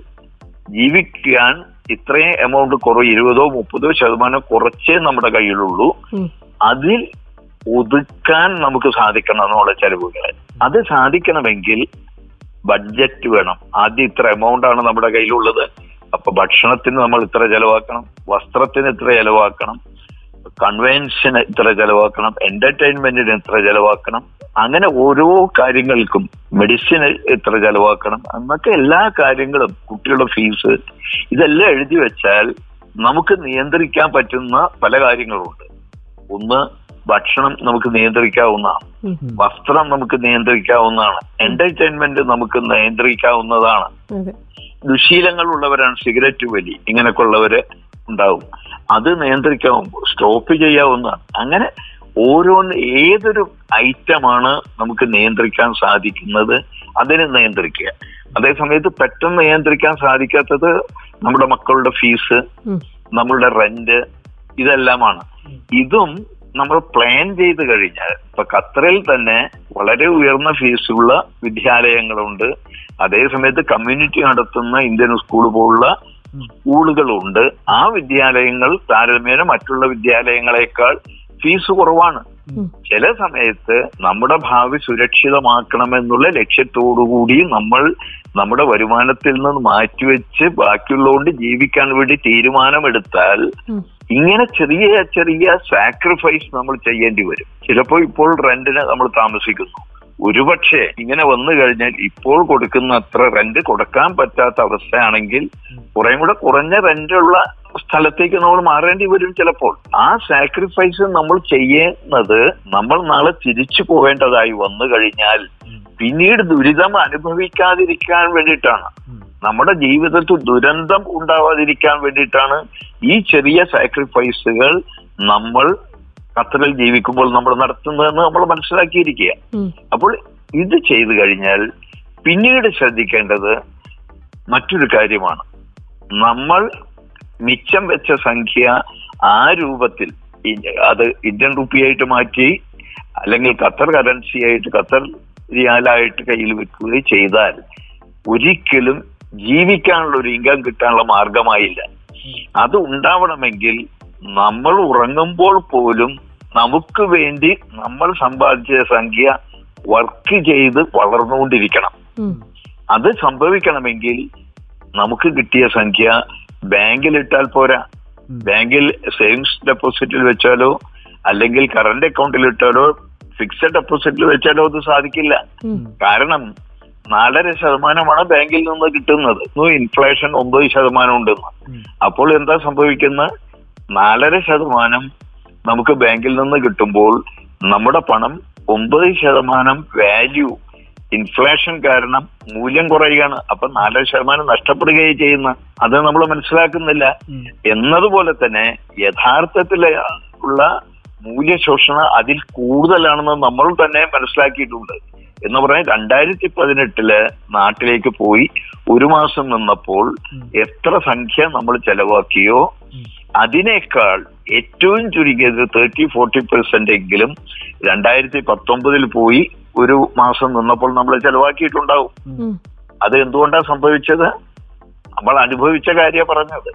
ജീവിക്കാൻ ഇത്രയും എമൗണ്ട് കുറവ് ഇരുപതോ മുപ്പതോ ശതമാനം കുറച്ചേ നമ്മുടെ കയ്യിലുള്ളൂ. അതിൽ ഒതുക്കാൻ നമുക്ക് സാധിക്കണം എന്നുള്ള ചെലവുകളെ. അത് സാധിക്കണമെങ്കിൽ ബഡ്ജറ്റ് വേണം. ആദ്യം ഇത്ര എമൗണ്ട് ആണ് നമ്മുടെ കയ്യിലുള്ളത്. അപ്പൊ ഭക്ഷണത്തിന് നമ്മൾ ഇത്ര ചെലവാക്കണം വസ്ത്രത്തിന് ഇത്ര ചെലവാക്കണം കൺവെൻഷന് ഇത്ര ചെലവാക്കണം എന്റർടൈൻമെന്റിന് ഇത്ര ചെലവാക്കണം അങ്ങനെ ഓരോ കാര്യങ്ങൾക്കും മെഡിസിന് ഇത്ര ചെലവാക്കണം എന്നൊക്കെ എല്ലാ കാര്യങ്ങളും കുട്ടികളുടെ ഫീസ് ഇതെല്ലാം എഴുതി വെച്ചാൽ നമുക്ക് നിയന്ത്രിക്കാൻ പറ്റുന്ന പല കാര്യങ്ങളുണ്ട്. ഒന്ന് ഭക്ഷണം നമുക്ക് നിയന്ത്രിക്കാവുന്നതാണ്. വസ്ത്രം നമുക്ക് നിയന്ത്രിക്കാവുന്നതാണ്. എന്റർടൈൻമെന്റ് നമുക്ക് നിയന്ത്രിക്കാവുന്നതാണ്. ഉള്ളവരാണ് സിഗരറ്റ് വലി ഇങ്ങനെയൊക്കെ ഉള്ളവര് ഉണ്ടാവും. അത് നിയന്ത്രിക്കാവും സ്റ്റോപ്പ് ചെയ്യാവുന്നതാണ്. അങ്ങനെ ഓരോന്ന് ഏതൊരു ഐറ്റമാണ് നമുക്ക് നിയന്ത്രിക്കാൻ സാധിക്കുന്നത് അതിനെ നിയന്ത്രിക്കുക. അതേസമയത്ത് പെട്ടെന്ന് നിയന്ത്രിക്കാൻ സാധിക്കാത്തത് നമ്മുടെ മക്കളുടെ ഫീസ്. നമ്മളുടെ റെന്റ് ഇതെല്ലാമാണ്. ഇതും നമ്മൾ പ്ലാൻ ചെയ്ത് കഴിഞ്ഞാൽ ഇപ്പൊ ഖത്തറിൽ തന്നെ വളരെ ഉയർന്ന ഫീസുള്ള വിദ്യാലയങ്ങളുണ്ട്. അതേസമയത്ത് കമ്മ്യൂണിറ്റി നടത്തുന്ന ഇന്ത്യൻ സ്കൂൾ പോലുള്ള സ്കൂളുകളുണ്ട്. ആ വിദ്യാലയങ്ങൾ താരതമ്യേന മറ്റുള്ള വിദ്യാലയങ്ങളെക്കാൾ ഫീസ് കുറവാണ്. ചില സമയത്ത് നമ്മുടെ ഭാവി സുരക്ഷിതമാക്കണമെന്നുള്ള ലക്ഷ്യത്തോടുകൂടി നമ്മൾ നമ്മുടെ വരുമാനത്തിൽ നിന്ന് മാറ്റിവെച്ച് ബാക്കിയുള്ളതുകൊണ്ട് ജീവിക്കാൻ വേണ്ടി തീരുമാനമെടുത്താൽ. ഇങ്ങനെ ചെറിയ ചെറിയ സാക്രിഫൈസ് നമ്മൾ ചെയ്യേണ്ടി വരും. ചിലപ്പോൾ ഇപ്പോൾ റെന്റിന് നമ്മൾ താമസിക്കുന്നു. ഒരുപക്ഷെ ഇങ്ങനെ വന്നു കഴിഞ്ഞാൽ ഇപ്പോൾ കൊടുക്കുന്ന അത്ര റെന്റ് കൊടുക്കാൻ പറ്റാത്ത അവസ്ഥയാണെങ്കിൽ കുറേ കൂടെ കുറഞ്ഞ റെന്റുള്ള സ്ഥലത്തേക്ക് നമ്മൾ മാറേണ്ടി വരും ചിലപ്പോൾ. ആ സാക്രിഫൈസ് നമ്മൾ ചെയ്യുന്നത് നമ്മൾ നാളെ തിരിച്ചു പോവേണ്ടതായി വന്നു കഴിഞ്ഞാൽ പിന്നീട് ദുരിതം അനുഭവിക്കാതിരിക്കാൻ വേണ്ടിയിട്ടാണ്. നമ്മുടെ ജീവിതത്തിൽ ദുരന്തം ഉണ്ടാവാതിരിക്കാൻ വേണ്ടിയിട്ടാണ് ഈ ചെറിയ സാക്രിഫൈസുകൾ നമ്മൾ ഖത്തറിൽ ജീവിക്കുമ്പോൾ നമ്മൾ നടത്തുന്നതെന്ന് നമ്മൾ മനസ്സിലാക്കിയിരിക്കുക. അപ്പോൾ ഇത് ചെയ്തു കഴിഞ്ഞാൽ പിന്നീട് ശ്രദ്ധിക്കേണ്ടത് മറ്റൊരു കാര്യമാണ് നമ്മൾ മിച്ചം വെച്ച സംഖ്യ ആ രൂപത്തിൽ അത് ഇന്ത്യൻ റുപ്പിയായിട്ട് മാറ്റി അല്ലെങ്കിൽ ഖത്തർ കറൻസി ആയിട്ട് ഖത്തർ റിയാലായിട്ട് കയ്യിൽ വെക്കുകയും ചെയ്താൽ ഒരിക്കലും ജീവിക്കാനുള്ള ഒരു ഇൻകം കിട്ടാനുള്ള മാർഗമായില്ല അത് ഉണ്ടാവണമെങ്കിൽ നമ്മൾ ഉറങ്ങുമ്പോൾ പോലും നമുക്ക് വേണ്ടി നമ്മൾ സമ്പാദിച്ച സംഖ്യ വർക്ക് ചെയ്ത് വളർന്നുകൊണ്ടിരിക്കണം. അത് സംഭവിക്കണമെങ്കിൽ നമുക്ക് കിട്ടിയ സംഖ്യ ബാങ്കിൽ ഇട്ടാൽ പോരാ ബാങ്കിൽ സേവിങ്സ് ഡെപ്പോസിറ്റിൽ വെച്ചാലോ അല്ലെങ്കിൽ കറണ്ട് അക്കൗണ്ടിൽ ഇട്ടാലോ ഫിക്സഡ് ഡെപ്പോസിറ്റിൽ വെച്ചാലോ അത് സാധിക്കില്ല. കാരണം നാലര ശതമാനമാണ് ബാങ്കിൽ നിന്ന് കിട്ടുന്നത്. ഇൻഫ്ലേഷൻ ഒമ്പത് ശതമാനം ഉണ്ടെന്ന്. അപ്പോൾ എന്താ സംഭവിക്കുന്നത് നാലര ശതമാനം നമുക്ക് ബാങ്കിൽ നിന്ന് കിട്ടുമ്പോൾ നമ്മുടെ പണം ഒമ്പത് ശതമാനം വാല്യൂ ഇൻഫ്ലേഷൻ കാരണം മൂല്യം കുറയുകയാണ്. അപ്പൊ നാലര ശതമാനം നഷ്ടപ്പെടുകയും ചെയ്യുന്ന. അത് നമ്മൾ മനസ്സിലാക്കുന്നില്ല. എന്നതുപോലെ തന്നെ യഥാർത്ഥത്തിൽ ഉള്ള മൂല്യശോഷണം അതിൽ കൂടുതലാണെന്ന് നമ്മൾ തന്നെ മനസ്സിലാക്കിയിട്ടുണ്ട്. എന്ന് പറഞ്ഞാൽ രണ്ടായിരത്തി പതിനെട്ടിൽ നാട്ടിലേക്ക് പോയി ഒരു മാസം നിന്നപ്പോൾ എത്ര സംഖ്യ നമ്മൾ ചെലവാക്കിയോ? അതിനേക്കാൾ ഏറ്റവും ചുരുങ്ങിയത് തേർട്ടി ഫോർട്ടി പെർസെന്റ് എങ്കിലും രണ്ടായിരത്തി പത്തൊമ്പതിൽ പോയി ഒരു മാസം നിന്നപ്പോൾ നമ്മൾ ചെലവാക്കിയിട്ടുണ്ടാവും. അത് എന്തുകൊണ്ടാണ് സംഭവിച്ചത്? നമ്മൾ അനുഭവിച്ച കാര്യമാണ് പറഞ്ഞത്.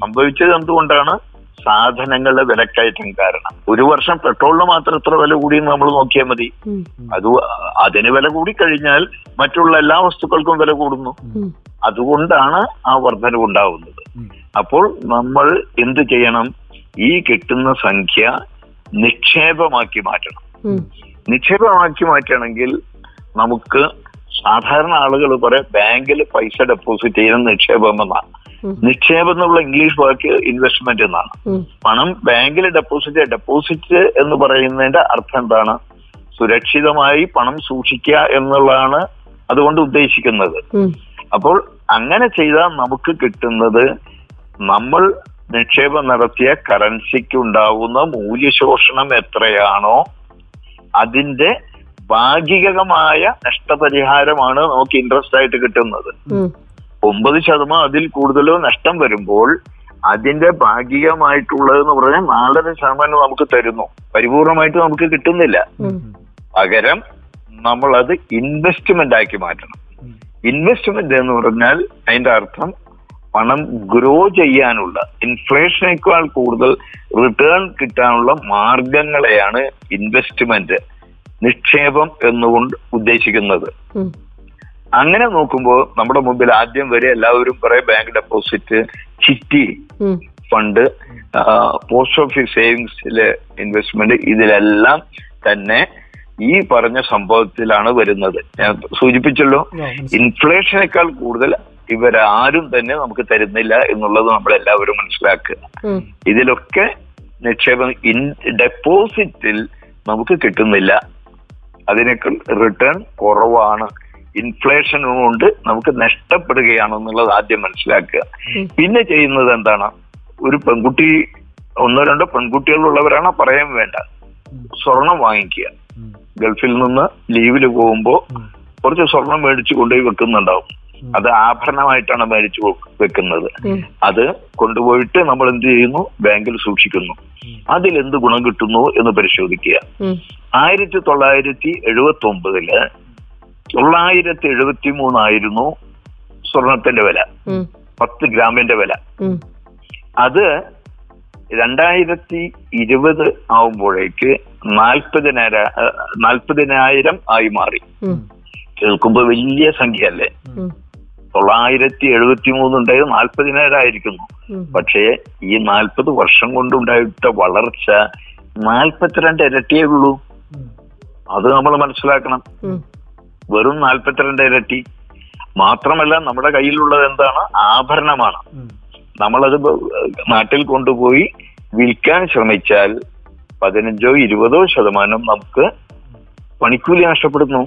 സംഭവിച്ചത് എന്തുകൊണ്ടാണ്? സാധനങ്ങളുടെ വിലക്കയറ്റം കാരണം. ഒരു വർഷം പെട്രോളിന് മാത്രം എത്ര വില കൂടിയെന്ന് നമ്മൾ നോക്കിയാൽ മതി. അത് അതിന് വില കൂടി കഴിഞ്ഞാൽ മറ്റുള്ള എല്ലാ വസ്തുക്കൾക്കും വില കൂടുന്നു. അതുകൊണ്ടാണ് ആ വർധനവ് ഉണ്ടാവുന്നത്. അപ്പോൾ നമ്മൾ എന്ത് ചെയ്യണം? ഈ കിട്ടുന്ന സംഖ്യ നിക്ഷേപമാക്കി മാറ്റണം. നിക്ഷേപമാക്കി മാറ്റണമെങ്കിൽ നമുക്ക് സാധാരണ ആളുകൾ പറയാം ബാങ്കിൽ പൈസ ഡെപ്പോസിറ്റ് ചെയ്യുന്ന നിക്ഷേപം എന്നാണ്. നിക്ഷേപം എന്നുള്ള ഇംഗ്ലീഷ് വാക്ക് ഇൻവെസ്റ്റ്മെന്റ് എന്നാണ്. പണം ബാങ്കിൽ ഡെപ്പോസിറ്റ് ഡെപ്പോസിറ്റ് എന്ന് പറയുന്നതിന്റെ അർത്ഥം എന്താണ്? സുരക്ഷിതമായി പണം സൂക്ഷിക്കുക എന്നുള്ളതാണ് അതുകൊണ്ട് ഉദ്ദേശിക്കുന്നത്. അപ്പോൾ അങ്ങനെ ചെയ്താൽ നമുക്ക് കിട്ടുന്നത് നമ്മൾ നിക്ഷേപം നടത്തിയ കറൻസിക്ക് ഉണ്ടാവുന്ന മൂല്യശോഷണം എത്രയാണോ അതിന്റെ ഭാഗികമായ നഷ്ടപരിഹാരമാണ് നമുക്ക് ഇൻട്രസ്റ്റ് ആയിട്ട് കിട്ടുന്നത്. ഒമ്പത് ശതമാനം അതിൽ കൂടുതലോ നഷ്ടം വരുമ്പോൾ അതിന്റെ ഭാഗികമായിട്ടുള്ളതെന്ന് പറഞ്ഞാൽ നാലര ശതമാനം നമുക്ക് തരുന്നു. പരിപൂർണമായിട്ട് നമുക്ക് കിട്ടുന്നില്ല. പകരം നമ്മൾ അത് ഇൻവെസ്റ്റ്മെന്റ് ആക്കി മാറ്റണം. ഇൻവെസ്റ്റ്മെന്റ് എന്ന് പറഞ്ഞാൽ അതിന്റെ അർത്ഥം പണം ഗ്രോ ചെയ്യാനുള്ള ഇൻഫ്ലേഷനേക്കാൾ കൂടുതൽ റിട്ടേൺ കിട്ടാനുള്ള മാർഗങ്ങളെയാണ് ഇൻവെസ്റ്റ്മെന്റ് നിക്ഷേപം എന്നുകൊണ്ട് ഉദ്ദേശിക്കുന്നത്. അങ്ങനെ നോക്കുമ്പോൾ നമ്മുടെ മുമ്പിൽ ആദ്യം വരെ എല്ലാവരും കുറെ bank deposit chitty fund post office സേവിങ്സിലെ investment ഇതിലെല്ലാം തന്നെ ഈ പറഞ്ഞ സംഭവത്തിലാണ് വരുന്നത്. ഞാൻ സൂചിപ്പിച്ചല്ലോ ഇൻഫ്ലേഷനേക്കാൾ കൂടുതൽ ഇവരാരും തന്നെ നമുക്ക് തരുന്നില്ല എന്നുള്ളത് നമ്മൾ എല്ലാവരും മനസ്സിലാക്കുക. ഇതിലൊക്കെ നിക്ഷേപം ഇൻ ഡെപ്പോസിറ്റിൽ നമുക്ക് കിട്ടുന്നില്ല. അതിനേക്കാൾ റിട്ടേൺ കുറവാണ്. ഇൻഫ്ലേഷൻ കൊണ്ട് നമുക്ക് നഷ്ടപ്പെടുകയാണെന്നുള്ളത് ആദ്യം മനസ്സിലാക്കുക. പിന്നെ ചെയ്യുന്നത് എന്താണ്? ഒരു പെൺകുട്ടി ഒന്നോ രണ്ടോ പെൺകുട്ടികളുള്ളവരാണ് പറയാൻ വേണ്ട. സ്വർണം വാങ്ങിക്കുക. ഗൾഫിൽ നിന്ന് ലീവിൽ പോകുമ്പോ കുറച്ച് സ്വർണം മേടിച്ചു കൊണ്ടുപോയി വെക്കുന്നുണ്ടാവും. അത് ആഭരണമായിട്ടാണ് മേടിച്ചു വെക്കുന്നത്. അത് കൊണ്ടുപോയിട്ട് നമ്മൾ എന്ത് ചെയ്യുന്നു? ബാങ്കിൽ സൂക്ഷിക്കുന്നു. അതിൽ എന്ത് ഗുണം കിട്ടുന്നു എന്ന് പരിശോധിക്കുക. ആയിരത്തി തൊള്ളായിരത്തി എഴുപത്തി ഒമ്പതിൽ തൊള്ളായിരത്തി എഴുപത്തി മൂന്നായിരുന്നു സ്വർണത്തിന്റെ വില. പത്ത് ഗ്രാമിന്റെ വില. അത് രണ്ടായിരത്തി ഇരുപത് ആവുമ്പോഴേക്ക് നാൽപ്പതിനായിര നാൽപ്പതിനായിരം ആയി മാറി. കേൾക്കുമ്പോ വലിയ സംഖ്യ അല്ലേ. തൊള്ളായിരത്തി എഴുപത്തി മൂന്നുണ്ടായത് നാൽപ്പതിനായിരം ആയിരിക്കുന്നു പക്ഷേ ഈ നാൽപ്പത് വർഷം കൊണ്ടുണ്ടായിട്ട വളർച്ച നാൽപ്പത്തിരണ്ട് ഇരട്ടിയേ ഉള്ളൂ. അത് നമ്മൾ മനസ്സിലാക്കണം. വെറും നാൽപ്പത്തിരണ്ട് ഇരട്ടി മാത്രമല്ല നമ്മുടെ കയ്യിലുള്ളത് എന്താണ്? ആഭരണമാണ്. നമ്മളത് നാട്ടിൽ കൊണ്ടുപോയി വിൽക്കാൻ ശ്രമിച്ചാൽ പതിനഞ്ചോ ഇരുപതോ ശതമാനം നമുക്ക് പണിക്കൂലി നഷ്ടപ്പെടുന്നു.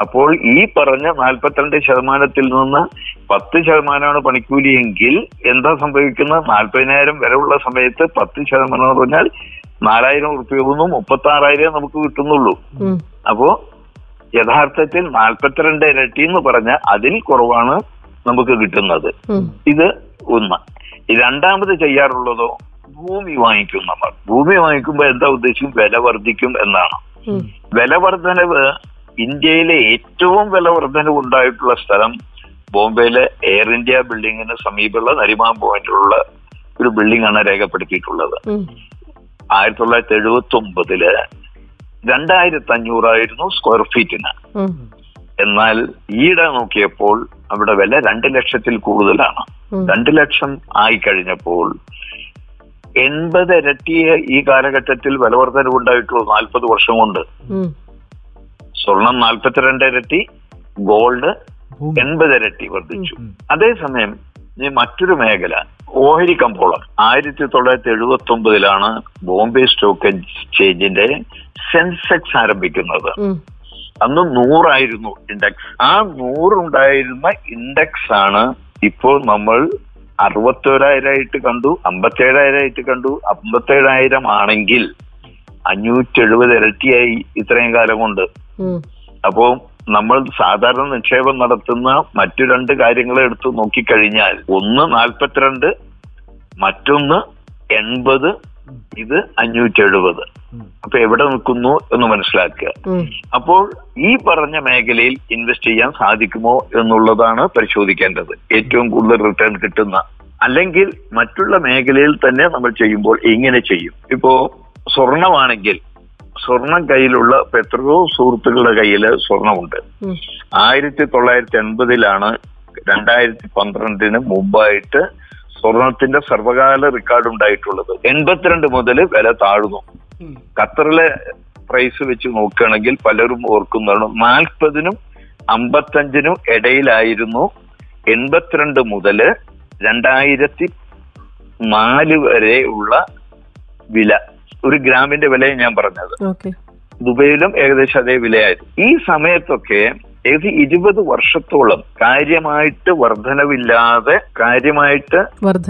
അപ്പോൾ ഈ പറഞ്ഞ നാൽപ്പത്തിരണ്ട് ശതമാനത്തിൽ നിന്ന് പത്ത് ശതമാനമാണ് പണിക്കൂലി എങ്കിൽ എന്താ സംഭവിക്കുന്നത്? നാൽപ്പതിനായിരം വരെയുള്ള ഉള്ള സമയത്ത് പത്ത് ശതമാനം എന്ന് പറഞ്ഞാൽ നാലായിരം ഉറുപ്പ്യ ഒന്നും മുപ്പത്തി ആറായിരം നമുക്ക് കിട്ടുന്നുള്ളൂ. അപ്പോ യഥാർത്ഥത്തിൽ നാൽപ്പത്തിരണ്ട് ഇരട്ടി എന്ന് പറഞ്ഞ അതിൽ കുറവാണ് നമുക്ക് കിട്ടുന്നത്. ഇത് ഒന്ന്. രണ്ടാമത് ചെയ്യാറുള്ളതോ? ഭൂമി വാങ്ങിക്കും നമ്മൾ. ഭൂമി വാങ്ങിക്കുമ്പോൾ എന്താ ഉദ്ദേശിക്കും? വില വർദ്ധിക്കും എന്നാണ്. വിലവർദ്ധനവ് വില വർധനവ് ഇന്ത്യയിലെ ഏറ്റവും വില വർധനവ് ഉണ്ടായിട്ടുള്ള സ്ഥലം ബോംബെയിലെ എയർ ഇന്ത്യ ബിൽഡിങ്ങിന് സമീപമുള്ള നരിമാൻ പോയിന്റിലുള്ള ഒരു ബിൽഡിംഗ് ആണ് രേഖപ്പെടുത്തിയിട്ടുള്ളത്. ആയിരത്തി തൊള്ളായിരത്തി എഴുപത്തി ഒമ്പതിൽ രണ്ടായിരത്തി അഞ്ഞൂറായിരുന്നു സ്ക്വയർ ഫീറ്റിന്. എന്നാൽ ഈയിടെ നോക്കിയപ്പോൾ അവിടെ വില രണ്ട് ലക്ഷത്തിൽ കൂടുതലാണ്. രണ്ട് ലക്ഷം ആയി കഴിഞ്ഞപ്പോൾ എൺപത് ഇരട്ടിയെ ഈ കാലഘട്ടത്തിൽ വിലവർദ്ധനവ് ഉണ്ടായിട്ടുള്ളൂ നാൽപ്പത് വർഷം കൊണ്ട്. സ്വർണം നാൽപ്പത്തിരണ്ട് ഇരട്ടി ഗോൾഡ് എൺപത് ഇരട്ടി വർദ്ധിച്ചു അതേസമയം മറ്റൊരു മേഖല. ഓഹരി കമ്പോളം. ആയിരത്തി തൊള്ളായിരത്തി എഴുപത്തി ഒമ്പതിലാണ് ബോംബെ സ്റ്റോക്ക് എക്സ്ചേഞ്ചിന്റെ സെൻസെക്സ് ആരംഭിക്കുന്നത്. അന്ന് നൂറായിരുന്നു ഇൻഡെക്സ്. ആ നൂറുണ്ടായിരുന്ന ഇൻഡെക്സ് ആണ് ഇപ്പോൾ നമ്മൾ അറുപത്തോരായിരമായിട്ട് കണ്ടു അമ്പത്തേഴായിരമായിട്ട് കണ്ടു. അമ്പത്തേഴായിരം ആണെങ്കിൽ അഞ്ഞൂറ്റി എഴുപത് ഇരട്ടിയായി ഇത്രയും കാലം കൊണ്ട്. ഉം. നമ്മൾ സാധാരണ നിക്ഷേപം നടത്തുന്ന മറ്റു രണ്ട് കാര്യങ്ങൾ എടുത്ത് നോക്കിക്കഴിഞ്ഞാൽ ഒന്ന് നാൽപ്പത്തിരണ്ട് മറ്റൊന്ന് എൺപത് ഇത് അഞ്ഞൂറ്റി എഴുപത് അപ്പൊ എവിടെ നിൽക്കുന്നു എന്ന് മനസ്സിലാക്കുക. അപ്പോൾ ഈ പറഞ്ഞ മേഖലയിൽ ഇൻവെസ്റ്റ് ചെയ്യാൻ സാധിക്കുമോ എന്നുള്ളതാണ് പരിശോധിക്കേണ്ടത്. ഏറ്റവും കൂടുതൽ റിട്ടേൺ കിട്ടുന്ന അല്ലെങ്കിൽ മറ്റുള്ള മേഖലയിൽ തന്നെ നമ്മൾ ചെയ്യുമ്പോൾ എങ്ങനെ ചെയ്യും. ഇപ്പോ സ്വർണമാണെങ്കിൽ സ്വർണം കയ്യിലുള്ള എത്രയോ സുഹൃത്തുക്കളുടെ കയ്യിൽ സ്വർണമുണ്ട്. ആയിരത്തി തൊള്ളായിരത്തി എൺപതിലാണ് രണ്ടായിരത്തി പന്ത്രണ്ടിന് മുമ്പായിട്ട് സ്വർണത്തിന്റെ സർവകാല റെക്കോർഡ് ഉണ്ടായിട്ടുള്ളത്. എൺപത്തിരണ്ട് മുതൽ വില താഴ്ന്നു. ഖത്തറിലെ പ്രൈസ് വെച്ച് നോക്കുകയാണെങ്കിൽ പലരും ഓർക്കുന്നതാണ്. നാൽപ്പതിനും അമ്പത്തഞ്ചിനും ഇടയിലായിരുന്നു എൺപത്തിരണ്ട് മുതൽ രണ്ടായിരത്തി നാല് വരെ ഉള്ള വില. ഒരു ഗ്രാമിന്റെ വിലയും ഞാൻ പറഞ്ഞത്. ദുബൈയിലും ഏകദേശം അതേ വിലയായിരുന്നു. ഈ സമയത്തൊക്കെ ഏകദേശം ഇരുപത് വർഷത്തോളം കാര്യമായിട്ട് വർധനവില്ലാതെ കാര്യമായിട്ട്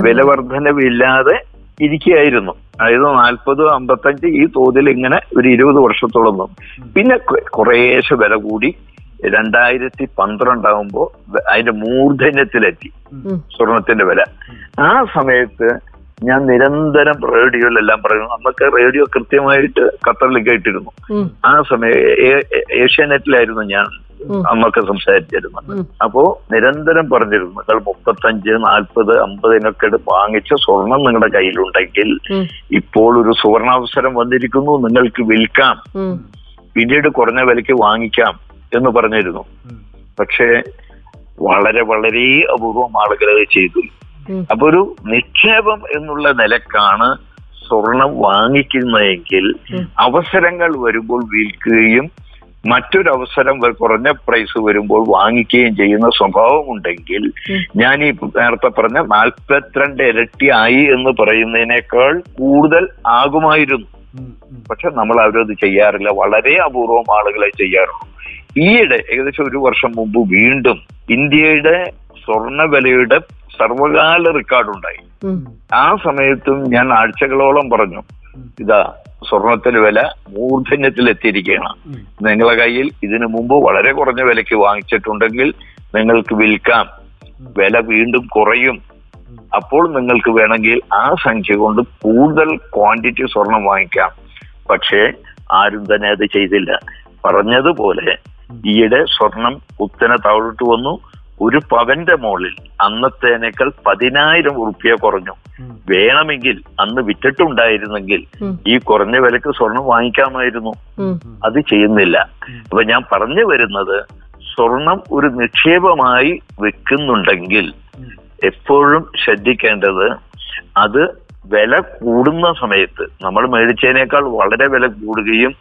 വില വർധനവില്ലാതെ ഇരിക്കുകയായിരുന്നു. അതായത് നാൽപ്പത് അമ്പത്തഞ്ച് ഈ തോതിൽ ഇങ്ങനെ ഒരു ഇരുപത് വർഷത്തോളം വന്നു. പിന്നെ കുറേശ്ശെ വില കൂടി. രണ്ടായിരത്തി പന്ത്രണ്ടാവുമ്പോ അതിന്റെ മൂർധന്യത്തിലെത്തി. സ്വർണത്തിന്റെ വില. ആ സമയത്ത് ഞാൻ നിരന്തരം റേഡിയോയിലെല്ലാം പറയുന്നു. അന്നൊക്കെ റേഡിയോ കൃത്യമായിട്ട് ഖത്തറിൽ കേട്ടിരുന്നു. ആ സമയം ഏഷ്യാനെറ്റിലായിരുന്നു ഞാൻ. അന്നൊക്കെ സംസാരിച്ചിരുന്നത്. അപ്പോ നിരന്തരം പറഞ്ഞിരുന്നു നിങ്ങൾ മുപ്പത്തഞ്ച് നാൽപ്പത് അമ്പതിനൊക്കെ വാങ്ങിച്ച സ്വർണം നിങ്ങളുടെ കയ്യിലുണ്ടെങ്കിൽ ഇപ്പോൾ ഒരു സുവർണാവസരം വന്നിരിക്കുന്നു നിങ്ങൾക്ക് വിൽക്കാം. പിന്നീട് കുറഞ്ഞ വിലയ്ക്ക് വാങ്ങിക്കാം എന്ന് പറഞ്ഞിരുന്നു. പക്ഷേ വളരെ വളരെ അപൂർവം ആളുകൾ ചെയ്തു. അപ്പൊ ഒരു നിക്ഷേപം എന്നുള്ള നിലക്കാണ് സ്വർണം വാങ്ങിക്കുന്നതെങ്കിൽ അവസരങ്ങൾ വരുമ്പോൾ വിൽക്കുകയും മറ്റൊരവസരം കുറഞ്ഞ പ്രൈസ് വരുമ്പോൾ വാങ്ങിക്കുകയും ചെയ്യുന്ന സ്വഭാവം ഉണ്ടെങ്കിൽ ഞാൻ ഈ നേരത്തെ പറഞ്ഞ നാൽപ്പത്തിരണ്ട് ഇരട്ടി ആയി എന്ന് പറയുന്നതിനേക്കാൾ കൂടുതൽ ആകുമായിരുന്നു. പക്ഷെ നമ്മൾ അവരത് ചെയ്യാറില്ല. വളരെ അപൂർവം ആളുകളെ ചെയ്യാറുള്ളൂ. ഈയിടെ ഏകദേശം ഒരു വർഷം മുമ്പ് വീണ്ടും ഇന്ത്യയുടെ സ്വർണ വിലയുടെ സർവകാല റെക്കോർഡ് ഉണ്ടായി ആ സമയത്തും ഞാൻ ആഴ്ചകളോളം പറഞ്ഞു ഇതാ സ്വർണത്തിന് വില മൂർധന്യത്തിൽ എത്തിയിരിക്കുകയാണ് നിങ്ങളുടെ കയ്യിൽ ഇതിനു മുമ്പ് വളരെ കുറഞ്ഞ വിലയ്ക്ക് വാങ്ങിച്ചിട്ടുണ്ടെങ്കിൽ നിങ്ങൾക്ക് വിൽക്കാം. വില വീണ്ടും കുറയും. അപ്പോൾ നിങ്ങൾക്ക് വേണമെങ്കിൽ ആ സംഖ്യ കൊണ്ട് കൂടുതൽ ക്വാണ്ടിറ്റി സ്വർണം വാങ്ങിക്കാം. പക്ഷേ ആരും തന്നെ അത് ചെയ്തില്ല. പറഞ്ഞതുപോലെ ഈയിടെ സ്വർണം കുത്തനെ താഴോട്ട് വന്നു. ഒരു പവന്റെ മുകളിൽ അന്നത്തേനേക്കാൾ പതിനായിരം ഉറുപ്പ്യ കുറഞ്ഞു. വേണമെങ്കിൽ അന്ന് വിറ്റിട്ടുണ്ടായിരുന്നെങ്കിൽ ഈ കുറഞ്ഞ വിലക്ക് സ്വർണം വാങ്ങിക്കാമായിരുന്നു. അത് ചെയ്യുന്നില്ല. അപ്പൊ ഞാൻ പറഞ്ഞു വരുന്നത് സ്വർണം ഒരു നിക്ഷേപമായി വെക്കുന്നുണ്ടെങ്കിൽ എപ്പോഴും ശ്രദ്ധിക്കേണ്ടത് അത് വില കൂടുന്ന സമയത്ത് നമ്മൾ മേടിച്ചതിനേക്കാൾ വളരെ വില കൂടുകയും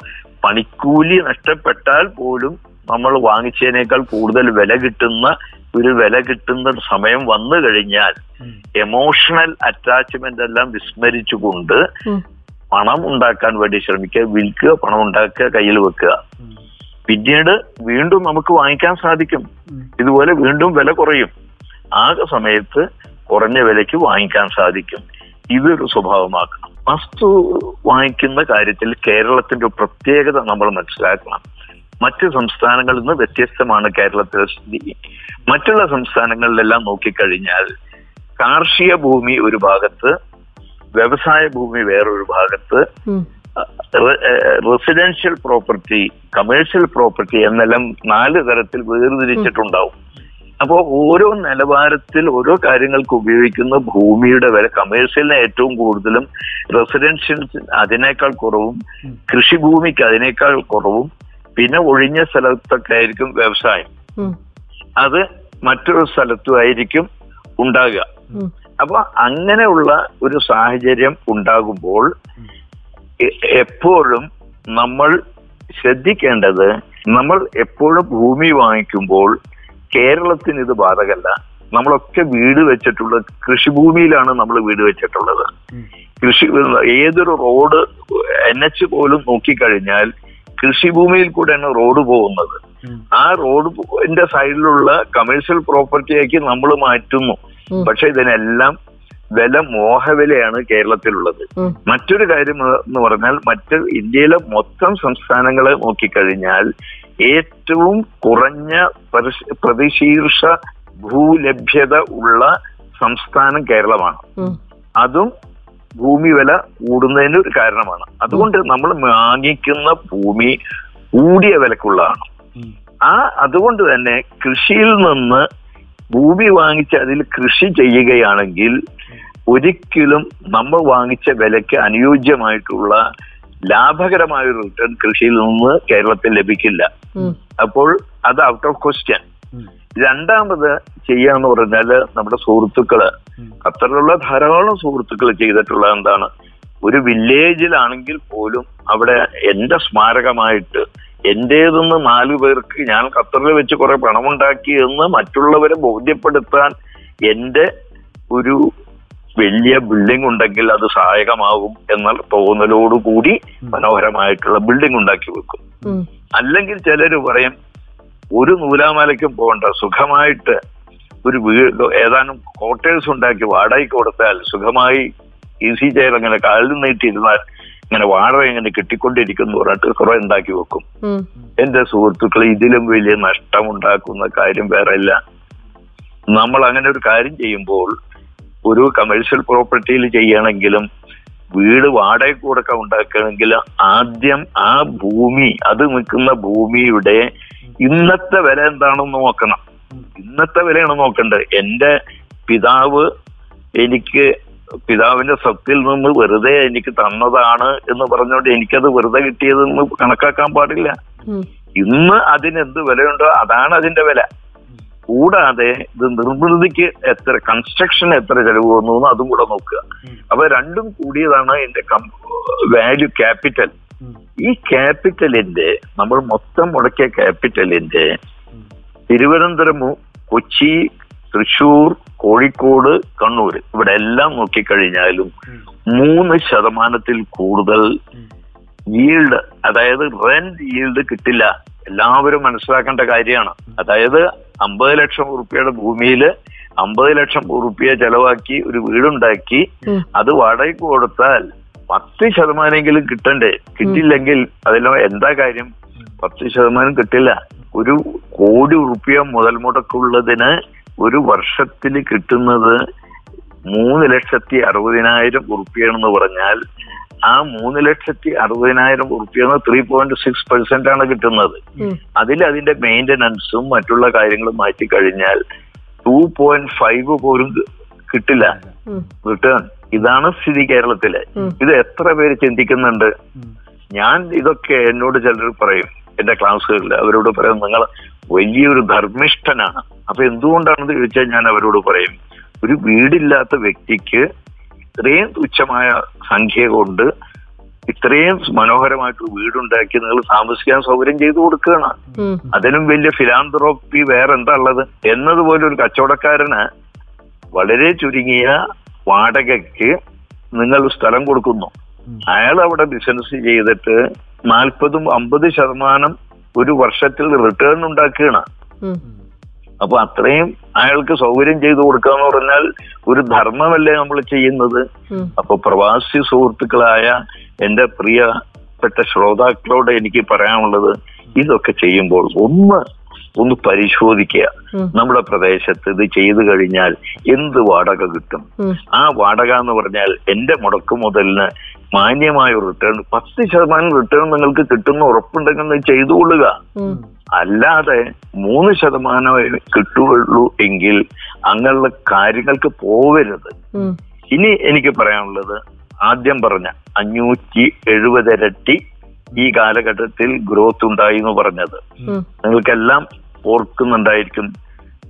പണിക്കൂലി നഷ്ടപ്പെട്ടാൽ പോലും നമ്മൾ വാങ്ങിച്ചതിനേക്കാൾ കൂടുതൽ വില കിട്ടുന്ന ഒരു വില കിട്ടുന്ന സമയം വന്നു കഴിഞ്ഞാൽ എമോഷണൽ അറ്റാച്ച്മെന്റ് എല്ലാം വിസ്മരിച്ചുകൊണ്ട് പണം ഉണ്ടാക്കാൻ വേണ്ടി ശ്രമിക്കുക വിൽക്കുക പണം ഉണ്ടാക്കുക കയ്യിൽ വെക്കുക. പിന്നീട് വീണ്ടും നമുക്ക് വാങ്ങിക്കാൻ സാധിക്കും. ഇതുപോലെ വീണ്ടും വില കുറയും. ആ സമയത്ത് കുറഞ്ഞ വിലയ്ക്ക് വാങ്ങിക്കാൻ സാധിക്കും. ഇതൊരു സ്വഭാവമാക്കണം. വസ്തു വാങ്ങിക്കുന്ന കാര്യത്തിൽ കേരളത്തിന്റെ പ്രത്യേകത നമ്മൾ മനസ്സിലാക്കണം. മറ്റ് സംസ്ഥാനങ്ങളിൽ നിന്ന് വ്യത്യസ്തമാണ് കേരളത്തിലെ സ്ഥിതി. മറ്റുള്ള സംസ്ഥാനങ്ങളിലെല്ലാം നോക്കിക്കഴിഞ്ഞാൽ കാർഷിക ഭൂമി ഒരു ഭാഗത്ത് വ്യവസായ ഭൂമി വേറൊരു ഭാഗത്ത് റെസിഡൻഷ്യൽ പ്രോപ്പർട്ടി കമേഴ്ഷ്യൽ പ്രോപ്പർട്ടി എന്നെല്ലാം നാല് തരത്തിൽ വേർതിരിച്ചിട്ടുണ്ടാവും. അപ്പോൾ ഓരോ നിലവാരത്തിൽ ഓരോ കാര്യങ്ങൾക്ക് ഉപയോഗിക്കുന്ന ഭൂമിയുടെ വില കമേഴ്ഷ്യലിന് ഏറ്റവും കൂടുതലും റെസിഡൻഷ്യൽ അതിനേക്കാൾ കുറവും കൃഷിഭൂമിക്ക് അതിനേക്കാൾ കുറവും പിന്നെ ഒഴിഞ്ഞ സ്ഥലത്തൊക്കെ ആയിരിക്കും വ്യവസായം. അത് മറ്റൊരു സ്ഥലത്തും ആയിരിക്കും ഉണ്ടാകുക. അപ്പൊ അങ്ങനെയുള്ള ഒരു സാഹചര്യം ഉണ്ടാകുമ്പോൾ എപ്പോഴും നമ്മൾ ശ്രദ്ധിക്കേണ്ടത് നമ്മൾ എപ്പോഴും ഭൂമി വാങ്ങിക്കുമ്പോൾ കേരളത്തിന് ഇത് ബാധകല്ല. നമ്മളൊക്കെ വീട് വെച്ചിട്ടുള്ള കൃഷിഭൂമിയിലാണ് നമ്മൾ വീട് വെച്ചിട്ടുള്ളത്. കൃഷി ഏതൊരു റോഡ് എൻ എച്ച് പോലും നോക്കിക്കഴിഞ്ഞാൽ കൃഷിഭൂമിയിൽ കൂടെയാണ് റോഡ് പോകുന്നത്. ആ റോഡിന്റെ സൈഡിലുള്ള കമേഴ്ഷ്യൽ പ്രോപ്പർട്ടിയാക്കി നമ്മൾ മാറ്റുന്നു. പക്ഷെ ഇതിനെല്ലാം വില മോഹവിലയാണ് കേരളത്തിലുള്ളത്. മറ്റൊരു കാര്യം എന്ന് പറഞ്ഞാൽ മറ്റ് ഇന്ത്യയിലെ മൊത്തം സംസ്ഥാനങ്ങളെ നോക്കിക്കഴിഞ്ഞാൽ ഏറ്റവും കുറഞ്ഞ പ്രതിശീർഷ ഭൂലഭ്യത ഉള്ള സംസ്ഥാനം കേരളമാണ്. അതും ഭൂമി വില കൂടുന്നതിന് ഒരു കാരണമാണ്. അതുകൊണ്ട് നമ്മൾ വാങ്ങിക്കുന്ന ഭൂമി കൂടിയ വിലക്കുള്ളതാണ്. ആ അതുകൊണ്ട് തന്നെ കൃഷിയിൽ നിന്ന് ഭൂമി വാങ്ങിച്ച് അതിൽ കൃഷി ചെയ്യുകയാണെങ്കിൽ ഒരിക്കലും നമ്മൾ വാങ്ങിച്ച വിലയ്ക്ക് അനുയോജ്യമായിട്ടുള്ള ലാഭകരമായ ഒരു റിട്ടേൺ കൃഷിയിൽ നിന്ന് കേരളത്തിൽ ലഭിക്കില്ല. അപ്പോൾ അത് ഔട്ട് ഓഫ് ക്വസ്റ്റ്യൻ രണ്ടാമത് ചെയ്യാന്ന് പറഞ്ഞാൽ നമ്മുടെ സുഹൃത്തുക്കൾ ഖത്തറിലുള്ള ധാരാളം സുഹൃത്തുക്കൾ ചെയ്തിട്ടുള്ള എന്താണ്? ഒരു വില്ലേജിലാണെങ്കിൽ പോലും അവിടെ എന്റെ സ്മാരകമായിട്ട് എന്റേതെന്ന് നാലു പേർക്ക് ഞാൻ ഖത്തറിൽ വെച്ച് കുറെ പണമുണ്ടാക്കി എന്ന് മറ്റുള്ളവരെ ബോധ്യപ്പെടുത്താൻ എന്റെ ഒരു വലിയ ബിൽഡിംഗ് ഉണ്ടെങ്കിൽ അത് സഹായകമാകും എന്ന തോന്നലോടുകൂടി മനോഹരമായിട്ടുള്ള ബിൽഡിംഗ് ഉണ്ടാക്കി വെക്കും. അല്ലെങ്കിൽ ചിലര് പറയും ഒരു നൂലാമാലയ്ക്കും പോകണ്ട. സുഖമായിട്ട് ഒരു വീട് ഏതാനും ക്വാർട്ടേഴ്സ് ഉണ്ടാക്കി വാടകയ്ക്ക് കൊടുത്താൽ സുഖമായി ഈസി ചെയർ അങ്ങനെ കാലിൽ നീട്ടിയിരുന്നാൽ ഇങ്ങനെ വാടക ഇങ്ങനെ കിട്ടിക്കൊണ്ടിരിക്കുന്നു പറഞ്ഞിട്ട് കുറെ ഉണ്ടാക്കി വെക്കും. എന്റെ സുഹൃത്തുക്കൾ ഇതിലും വലിയ നഷ്ടമുണ്ടാക്കുന്ന കാര്യം വേറെ ഇല്ല. നമ്മൾ അങ്ങനെ ഒരു കാര്യം ചെയ്യുമ്പോൾ ഒരു കമേഴ്ഷ്യൽ പ്രോപ്പർട്ടിയിൽ ചെയ്യണമെങ്കിലും വീട് വാടകയ്ക്ക് കൊടുക്കാൻ ഉണ്ടാക്കണമെങ്കിൽ ആദ്യം ആ ഭൂമി അത് നിൽക്കുന്ന ഭൂമിയുടെ ഇന്നത്തെ വില എന്താണെന്ന് നോക്കണം. ഇന്നത്തെ വിലയാണ് നോക്കേണ്ടത്. എന്റെ പിതാവ് എനിക്ക് പിതാവിന്റെ സ്വത്തിൽ നിന്ന് വെറുതെ എനിക്ക് തന്നതാണ് എന്ന് പറഞ്ഞുകൊണ്ട് എനിക്കത് വെറുതെ കിട്ടിയതെന്ന് കണക്കാക്കാൻ പാടില്ല. ഇന്ന് അതിന് എന്ത് വിലയുണ്ടോ അതാണ് അതിന്റെ വില. കൂടാതെ ഇത് നിർമ്മിതിക്ക് എത്ര കൺസ്ട്രക്ഷൻ എത്ര ചെലവ് വന്നു എന്ന് അതും കൂടെ നോക്കുക. അപ്പൊ രണ്ടും കൂടിയതാണ് എന്റെ വാല്യൂ ക്യാപിറ്റൽ ഈ ക്യാപിറ്റലിന്റെ നമ്മൾ മൊത്തം മുടക്കിയ ക്യാപിറ്റലിന്റെ തിരുവനന്തപുരം കൊച്ചി തൃശൂർ കോഴിക്കോട് കണ്ണൂർ ഇവിടെ എല്ലാം നോക്കിക്കഴിഞ്ഞാലും മൂന്ന് ശതമാനത്തിൽ കൂടുതൽ yield അതായത് റെന്റ് ഈൽഡ് കിട്ടില്ല. എല്ലാവരും മനസ്സിലാക്കേണ്ട കാര്യമാണ്. അതായത് അമ്പത് ലക്ഷം റുപ്യയുടെ ഭൂമിയിൽ അമ്പത് ലക്ഷം റുപ്യ ചെലവാക്കി ഒരു വീടുണ്ടാക്കി അത് വാടകയ്ക്ക് കൊടുത്താൽ പത്ത് ശതമാനമെങ്കിലും കിട്ടണ്ടേ? കിട്ടില്ലെങ്കിൽ അതിലോ എന്താ കാര്യം? പത്ത് ശതമാനം കിട്ടില്ല. ഒരു കോടി റുപ്യ മുതൽ മുടക്കുള്ളതിന് ഒരു വർഷത്തിൽ കിട്ടുന്നത് മൂന്ന് ലക്ഷത്തി അറുപതിനായിരം ഉറുപ്പിയാണെന്ന് പറഞ്ഞാൽ ആ മൂന്ന് ലക്ഷത്തി അറുപതിനായിരം ഉറുപ്പിയെന്ന് ത്രീ പോയിന്റ് സിക്സ് പെർസെന്റ് ആണ് കിട്ടുന്നത്. അതിൽ അതിന്റെ മെയിന്റനൻസും മറ്റുള്ള കാര്യങ്ങളും മാറ്റി കഴിഞ്ഞാൽ ടു പോയിന്റ് ഫൈവ് പോലും കിട്ടില്ല. റിട്ടേൺ ഇതാണ് സ്ഥിതി കേരളത്തിലെ. ഇത് എത്ര പേര് ചിന്തിക്കുന്നുണ്ട്? ഞാൻ ഇതൊക്കെ എന്നോട് ചിലർ പറയും എന്റെ ക്ലാസ്സുകളിൽ അവരോട് പറയും നിങ്ങൾ വലിയൊരു ധർമ്മിഷ്ഠനാണ്. അപ്പൊ എന്തുകൊണ്ടാണെന്ന് ചോദിച്ചാൽ ഞാൻ അവരോട് പറയും ഒരു വീടില്ലാത്ത വ്യക്തിക്ക് ഇത്രയും തുച്ഛമായ സംഖ്യ കൊണ്ട് ഇത്രയും മനോഹരമായിട്ട് വീടുണ്ടാക്കി നിങ്ങൾ താമസിക്കാൻ സൗകര്യം ചെയ്തു കൊടുക്കുകയാണ്. അതിനും വലിയ ഫിലാന്ത്രോപ്പി വേറെ എന്താ ഉള്ളത്? എന്നതുപോലെ ഒരു കച്ചവടക്കാരന് വളരെ ചുരുങ്ങിയ വാടകയ്ക്ക് നിങ്ങൾ സ്ഥലം കൊടുക്കുന്നു. അയാൾ അവിടെ ബിസിനസ് ചെയ്തിട്ട് നാൽപ്പതും അമ്പത് ശതമാനം ഒരു വർഷത്തിൽ റിട്ടേൺ ഉണ്ടാക്കുകയാണ്. അപ്പൊ അത്രയും അയാൾക്ക് സൗകര്യം ചെയ്തു കൊടുക്കുക എന്ന് പറഞ്ഞാൽ ഒരു ധർമ്മമല്ലേ നമ്മൾ ചെയ്യുന്നത്. അപ്പൊ പ്രവാസി സുഹൃത്തുക്കളായ എന്റെ പ്രിയപ്പെട്ട ശ്രോതാക്കളോട് എനിക്ക് പറയാനുള്ളത് ഇതൊക്കെ ചെയ്യുമ്പോൾ ഒന്ന് ഒന്ന് പരിശോധിക്കുക. നമ്മുടെ പ്രദേശത്ത് ഇത് ചെയ്തു കഴിഞ്ഞാൽ എന്ത് വാടക കിട്ടും. ആ വാടക എന്ന് പറഞ്ഞാൽ എന്റെ മുടക്ക് മുതലിന് മാന്യമായ റിട്ടേൺ പത്ത് ശതമാനം റിട്ടേൺ നിങ്ങൾക്ക് കിട്ടുന്ന ഉറപ്പുണ്ടെങ്കിൽ ചെയ്തുകൊള്ളുക. അല്ലാതെ മൂന്ന് ശതമാനമേ കിട്ടുകയുള്ളൂ എങ്കിൽ അങ്ങനെയുള്ള കാര്യങ്ങൾക്ക് പോകരുത് ഇനി എനിക്ക് പറയാനുള്ളത് ആദ്യം പറഞ്ഞ അഞ്ഞൂറ്റി എഴുപതിരട്ടി ഈ കാലഘട്ടത്തിൽ ഗ്രോത്ത് ഉണ്ടായി എന്ന് പറഞ്ഞത് നിങ്ങൾക്കെല്ലാം ഓർക്കുന്നുണ്ടായിരിക്കും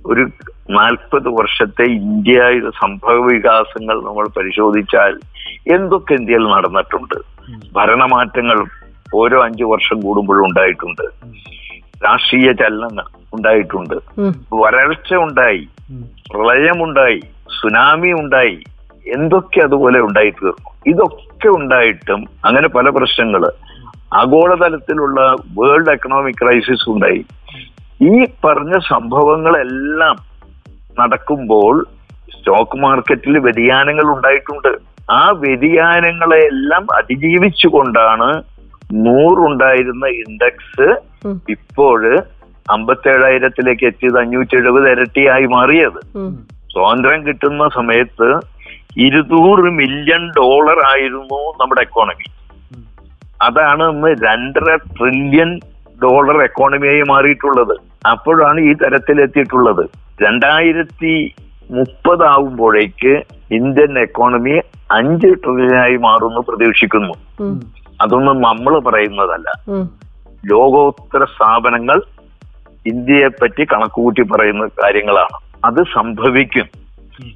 ഒരു നാൽപ്പത് വർഷത്തെ ഇന്ത്യയുടെ സംഭവ വികാസങ്ങൾ നമ്മൾ പരിശോധിച്ചാൽ എന്തൊക്കെ ഇന്ത്യയിൽ നടന്നിട്ടുണ്ട്. ഭരണമാറ്റങ്ങൾ ഓരോ അഞ്ചു വർഷം കൂടുമ്പോഴും ഉണ്ടായിട്ടുണ്ട്. രാഷ്ട്രീയ ചലനങ്ങൾ ഉണ്ടായിട്ടുണ്ട്. വരൾച്ച ഉണ്ടായി. പ്രളയമുണ്ടായി. സുനാമി ഉണ്ടായി. എന്തൊക്കെ അതുപോലെ ഉണ്ടായി തീർന്നു. ഇതൊക്കെ ഉണ്ടായിട്ടും അങ്ങനെ പല പ്രശ്നങ്ങൾ ആഗോളതലത്തിലുള്ള വേൾഡ് എക്കണോമിക് ക്രൈസിസ് ഉണ്ടായി. ഈ പറഞ്ഞ സംഭവങ്ങളെല്ലാം നടക്കുമ്പോൾ സ്റ്റോക്ക് മാർക്കറ്റിൽ വ്യതിയാനങ്ങൾ ഉണ്ടായിട്ടുണ്ട്. ആ വ്യതിയാനങ്ങളെല്ലാം അതിജീവിച്ചുകൊണ്ടാണ് നൂറുണ്ടായിരുന്ന ഇൻഡെക്സ് ഇപ്പോൾ അമ്പത്തേഴായിരത്തിലേക്ക് എത്തിയത് അഞ്ഞൂറ്റി എഴുപത് ഇരട്ടിയായി മാറിയത്. സ്വാതന്ത്ര്യം കിട്ടുന്ന സമയത്ത് ഇരുന്നൂറ് മില്യൺ ഡോളർ ആയിരുന്നു നമ്മുടെ എക്കോണമി അതാണ് ഇന്ന് രണ്ടര ട്രില്യൺ ഡോളർ എക്കോണമിയായി മാറിയിട്ടുള്ളത്. അപ്പോഴാണ് ഈ തരത്തിലെത്തിയിട്ടുള്ളത്. രണ്ടായിരത്തി മുപ്പതാവുമ്പോഴേക്ക് ഇന്ത്യൻ എക്കോണമി അഞ്ച് ട്രില്യനായി മാറുമെന്ന് പ്രതീക്ഷിക്കുന്നു. അതൊന്നും നമ്മൾ പറയുന്നതല്ല. ലോകോത്തര സ്ഥാപനങ്ങൾ ഇന്ത്യയെ പറ്റി കണക്കുകൂട്ടി പറയുന്ന കാര്യങ്ങളാണ്. അത് സംഭവിക്കും.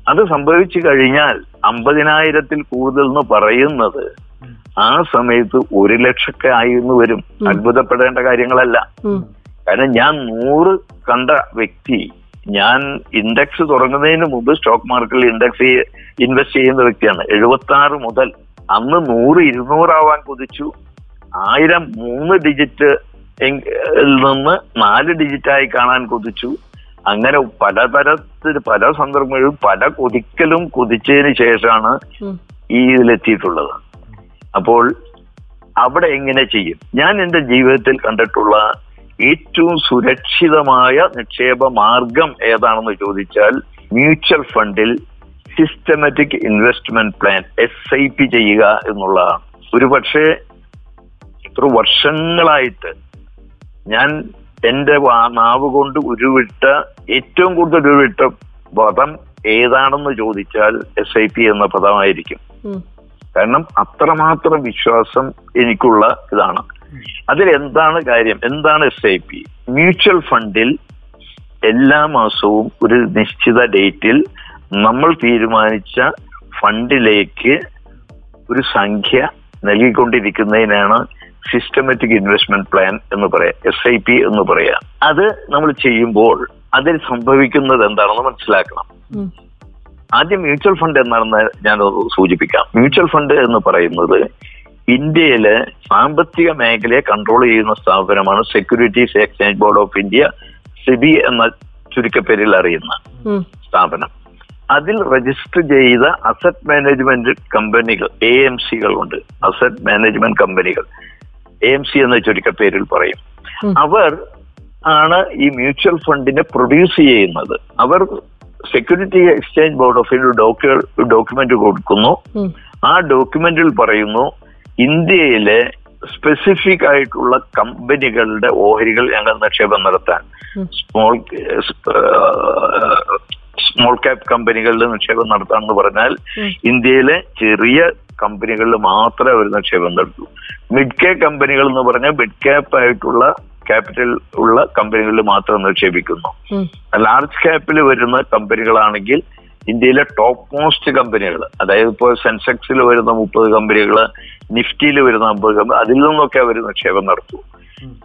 അത് സംഭവിച്ചു കഴിഞ്ഞാൽ അമ്പതിനായിരത്തിൽ കൂടുതൽ എന്ന് പറയുന്നത് ആ സമയത്ത് ഒരു ലക്ഷമൊക്കെ ആയിരുന്നു വരും. അത്ഭുതപ്പെടേണ്ട കാര്യങ്ങളല്ല. കാരണം ഞാൻ നൂറ് കണ്ട വ്യക്തി ഞാൻ ഇൻഡെക്സ് തുടങ്ങുന്നതിന് മുമ്പ് സ്റ്റോക്ക് മാർക്കറ്റിൽ ഇൻഡെക്സ് ഇൻവെസ്റ്റ് ചെയ്യുന്ന വ്യക്തിയാണ്. എഴുപത്തി ആറ് മുതൽ അന്ന് നൂറ് ഇരുന്നൂറാവാൻ കുതിച്ചു. ആയിരം മൂന്ന് ഡിജിറ്റ് നിന്ന് നാല് ഡിജിറ്റായി കാണാൻ കൊതിച്ചു. അങ്ങനെ പലതരത്തിൽ പല സന്ദർഭങ്ങളിലും പല കൊതിക്കലും കൊതിച്ചതിന് ശേഷമാണ്. ഈ ഇതിലെത്തിയിട്ടുള്ളത്. അപ്പോൾ അവിടെ എങ്ങനെ ചെയ്യും? ഞാൻ എന്റെ ജീവിതത്തിൽ കണ്ടിട്ടുള്ള ഏറ്റവും സുരക്ഷിതമായ നിക്ഷേപ മാർഗം ഏതാണെന്ന് ചോദിച്ചാൽ മ്യൂച്വൽ ഫണ്ടിൽ systematic investment plan S I P ചെയ്യുക എന്നുള്ളതാണ്. ഒരു പക്ഷേ ഇത്ര വർഷങ്ങളായിട്ട് ഞാൻ എന്റെ നാവ് കൊണ്ട് ഉരുവിട്ട ഏറ്റവും കൂടുതൽ ഉരുവിട്ട പദം ഏതാണെന്ന് ചോദിച്ചാൽ എസ് ഐ പി എന്ന പദമായിരിക്കും. കാരണം അത്രമാത്രം വിശ്വാസം എനിക്കുള്ള ഇതാണ്. അതിൽ എന്താണ് കാര്യം? എന്താണ് എസ് ഐ പി മ്യൂച്വൽ ഫണ്ടിൽ എല്ലാ മാസവും ഒരു നിശ്ചിത ഡേറ്റിൽ നമ്മൾ തീരുമാനിച്ച ഫണ്ടിലേക്ക് ഒരു സംഖ്യ നൽകിക്കൊണ്ടിരിക്കുന്നതിനാണ് സിസ്റ്റമാറ്റിക് ഇൻവെസ്റ്റ്മെന്റ് പ്ലാൻ എന്ന് പറയാം എസ് ഐ പി എന്ന് പറയാം. അത് നമ്മൾ ചെയ്യുമ്പോൾ അതിൽ സംഭവിക്കുന്നത് എന്താണെന്ന് മനസ്സിലാക്കണം. ആദ്യം മ്യൂച്വൽ ഫണ്ട് എന്നാണെന്ന് ഞാൻ സൂചിപ്പിക്കാം. മ്യൂച്വൽ ഫണ്ട് എന്ന് പറയുന്നത് ഇന്ത്യയിലെ സാമ്പത്തിക മേഖലയെ കൺട്രോൾ ചെയ്യുന്ന സ്ഥാപനമാണ് securities exchange board of India SEBI എന്ന ചുരുക്കപ്പേരിൽ അറിയുന്ന. സ്ഥാപനം. അതിൽ രജിസ്റ്റർ ചെയ്ത അസറ്റ് മാനേജ്മെന്റ് കമ്പനികൾ എ എം സികൾ ഉണ്ട് അസറ്റ് മാനേജ്മെന്റ് കമ്പനികൾ എ എം സി എന്ന ചുരുക്കപ്പേരിൽ പറയും. അവർ ആണ് ഈ മ്യൂച്വൽ ഫണ്ടിനെ പ്രൊഡ്യൂസ് ചെയ്യുന്നത്. അവർ security exchange board of India document കൊടുക്കുന്നു. ആ ഡോക്യുമെന്റിൽ പറയുന്നു ഇന്ത്യയിലെ സ്പെസിഫിക് ആയിട്ടുള്ള കമ്പനികളുടെ ഓഹരികൾ ഞങ്ങൾ നിക്ഷേപം നടത്താൻ. സ്മോൾ സ്മോൾ ക്യാപ് കമ്പനികളിൽ നിക്ഷേപം നടത്താൻ എന്ന് പറഞ്ഞാൽ ഇന്ത്യയിലെ ചെറിയ കമ്പനികളിൽ മാത്രമേ അവർ നിക്ഷേപം നടത്തൂ. മിഡ് കെ കമ്പനികൾ എന്ന് പറഞ്ഞാൽ മിഡ് ക്യാപ്പ് ആയിട്ടുള്ള ക്യാപിറ്റൽ ഉള്ള കമ്പനികളിൽ മാത്രം നിക്ഷേപിക്കുന്നു. ലാർജ് ക്യാപ്പിൽ വരുന്ന കമ്പനികളാണെങ്കിൽ ഇന്ത്യയിലെ ടോപ്പ് മോസ്റ്റ് കമ്പനികൾ അതായത് ഇപ്പോൾ സെൻസെക്സിൽ വരുന്ന മുപ്പത് കമ്പനികൾ നിഫ്റ്റിയിൽ വരുന്ന അമ്പത് കമ്പനി അതിൽ നിന്നൊക്കെ അവർ നിക്ഷേപം നടത്തും.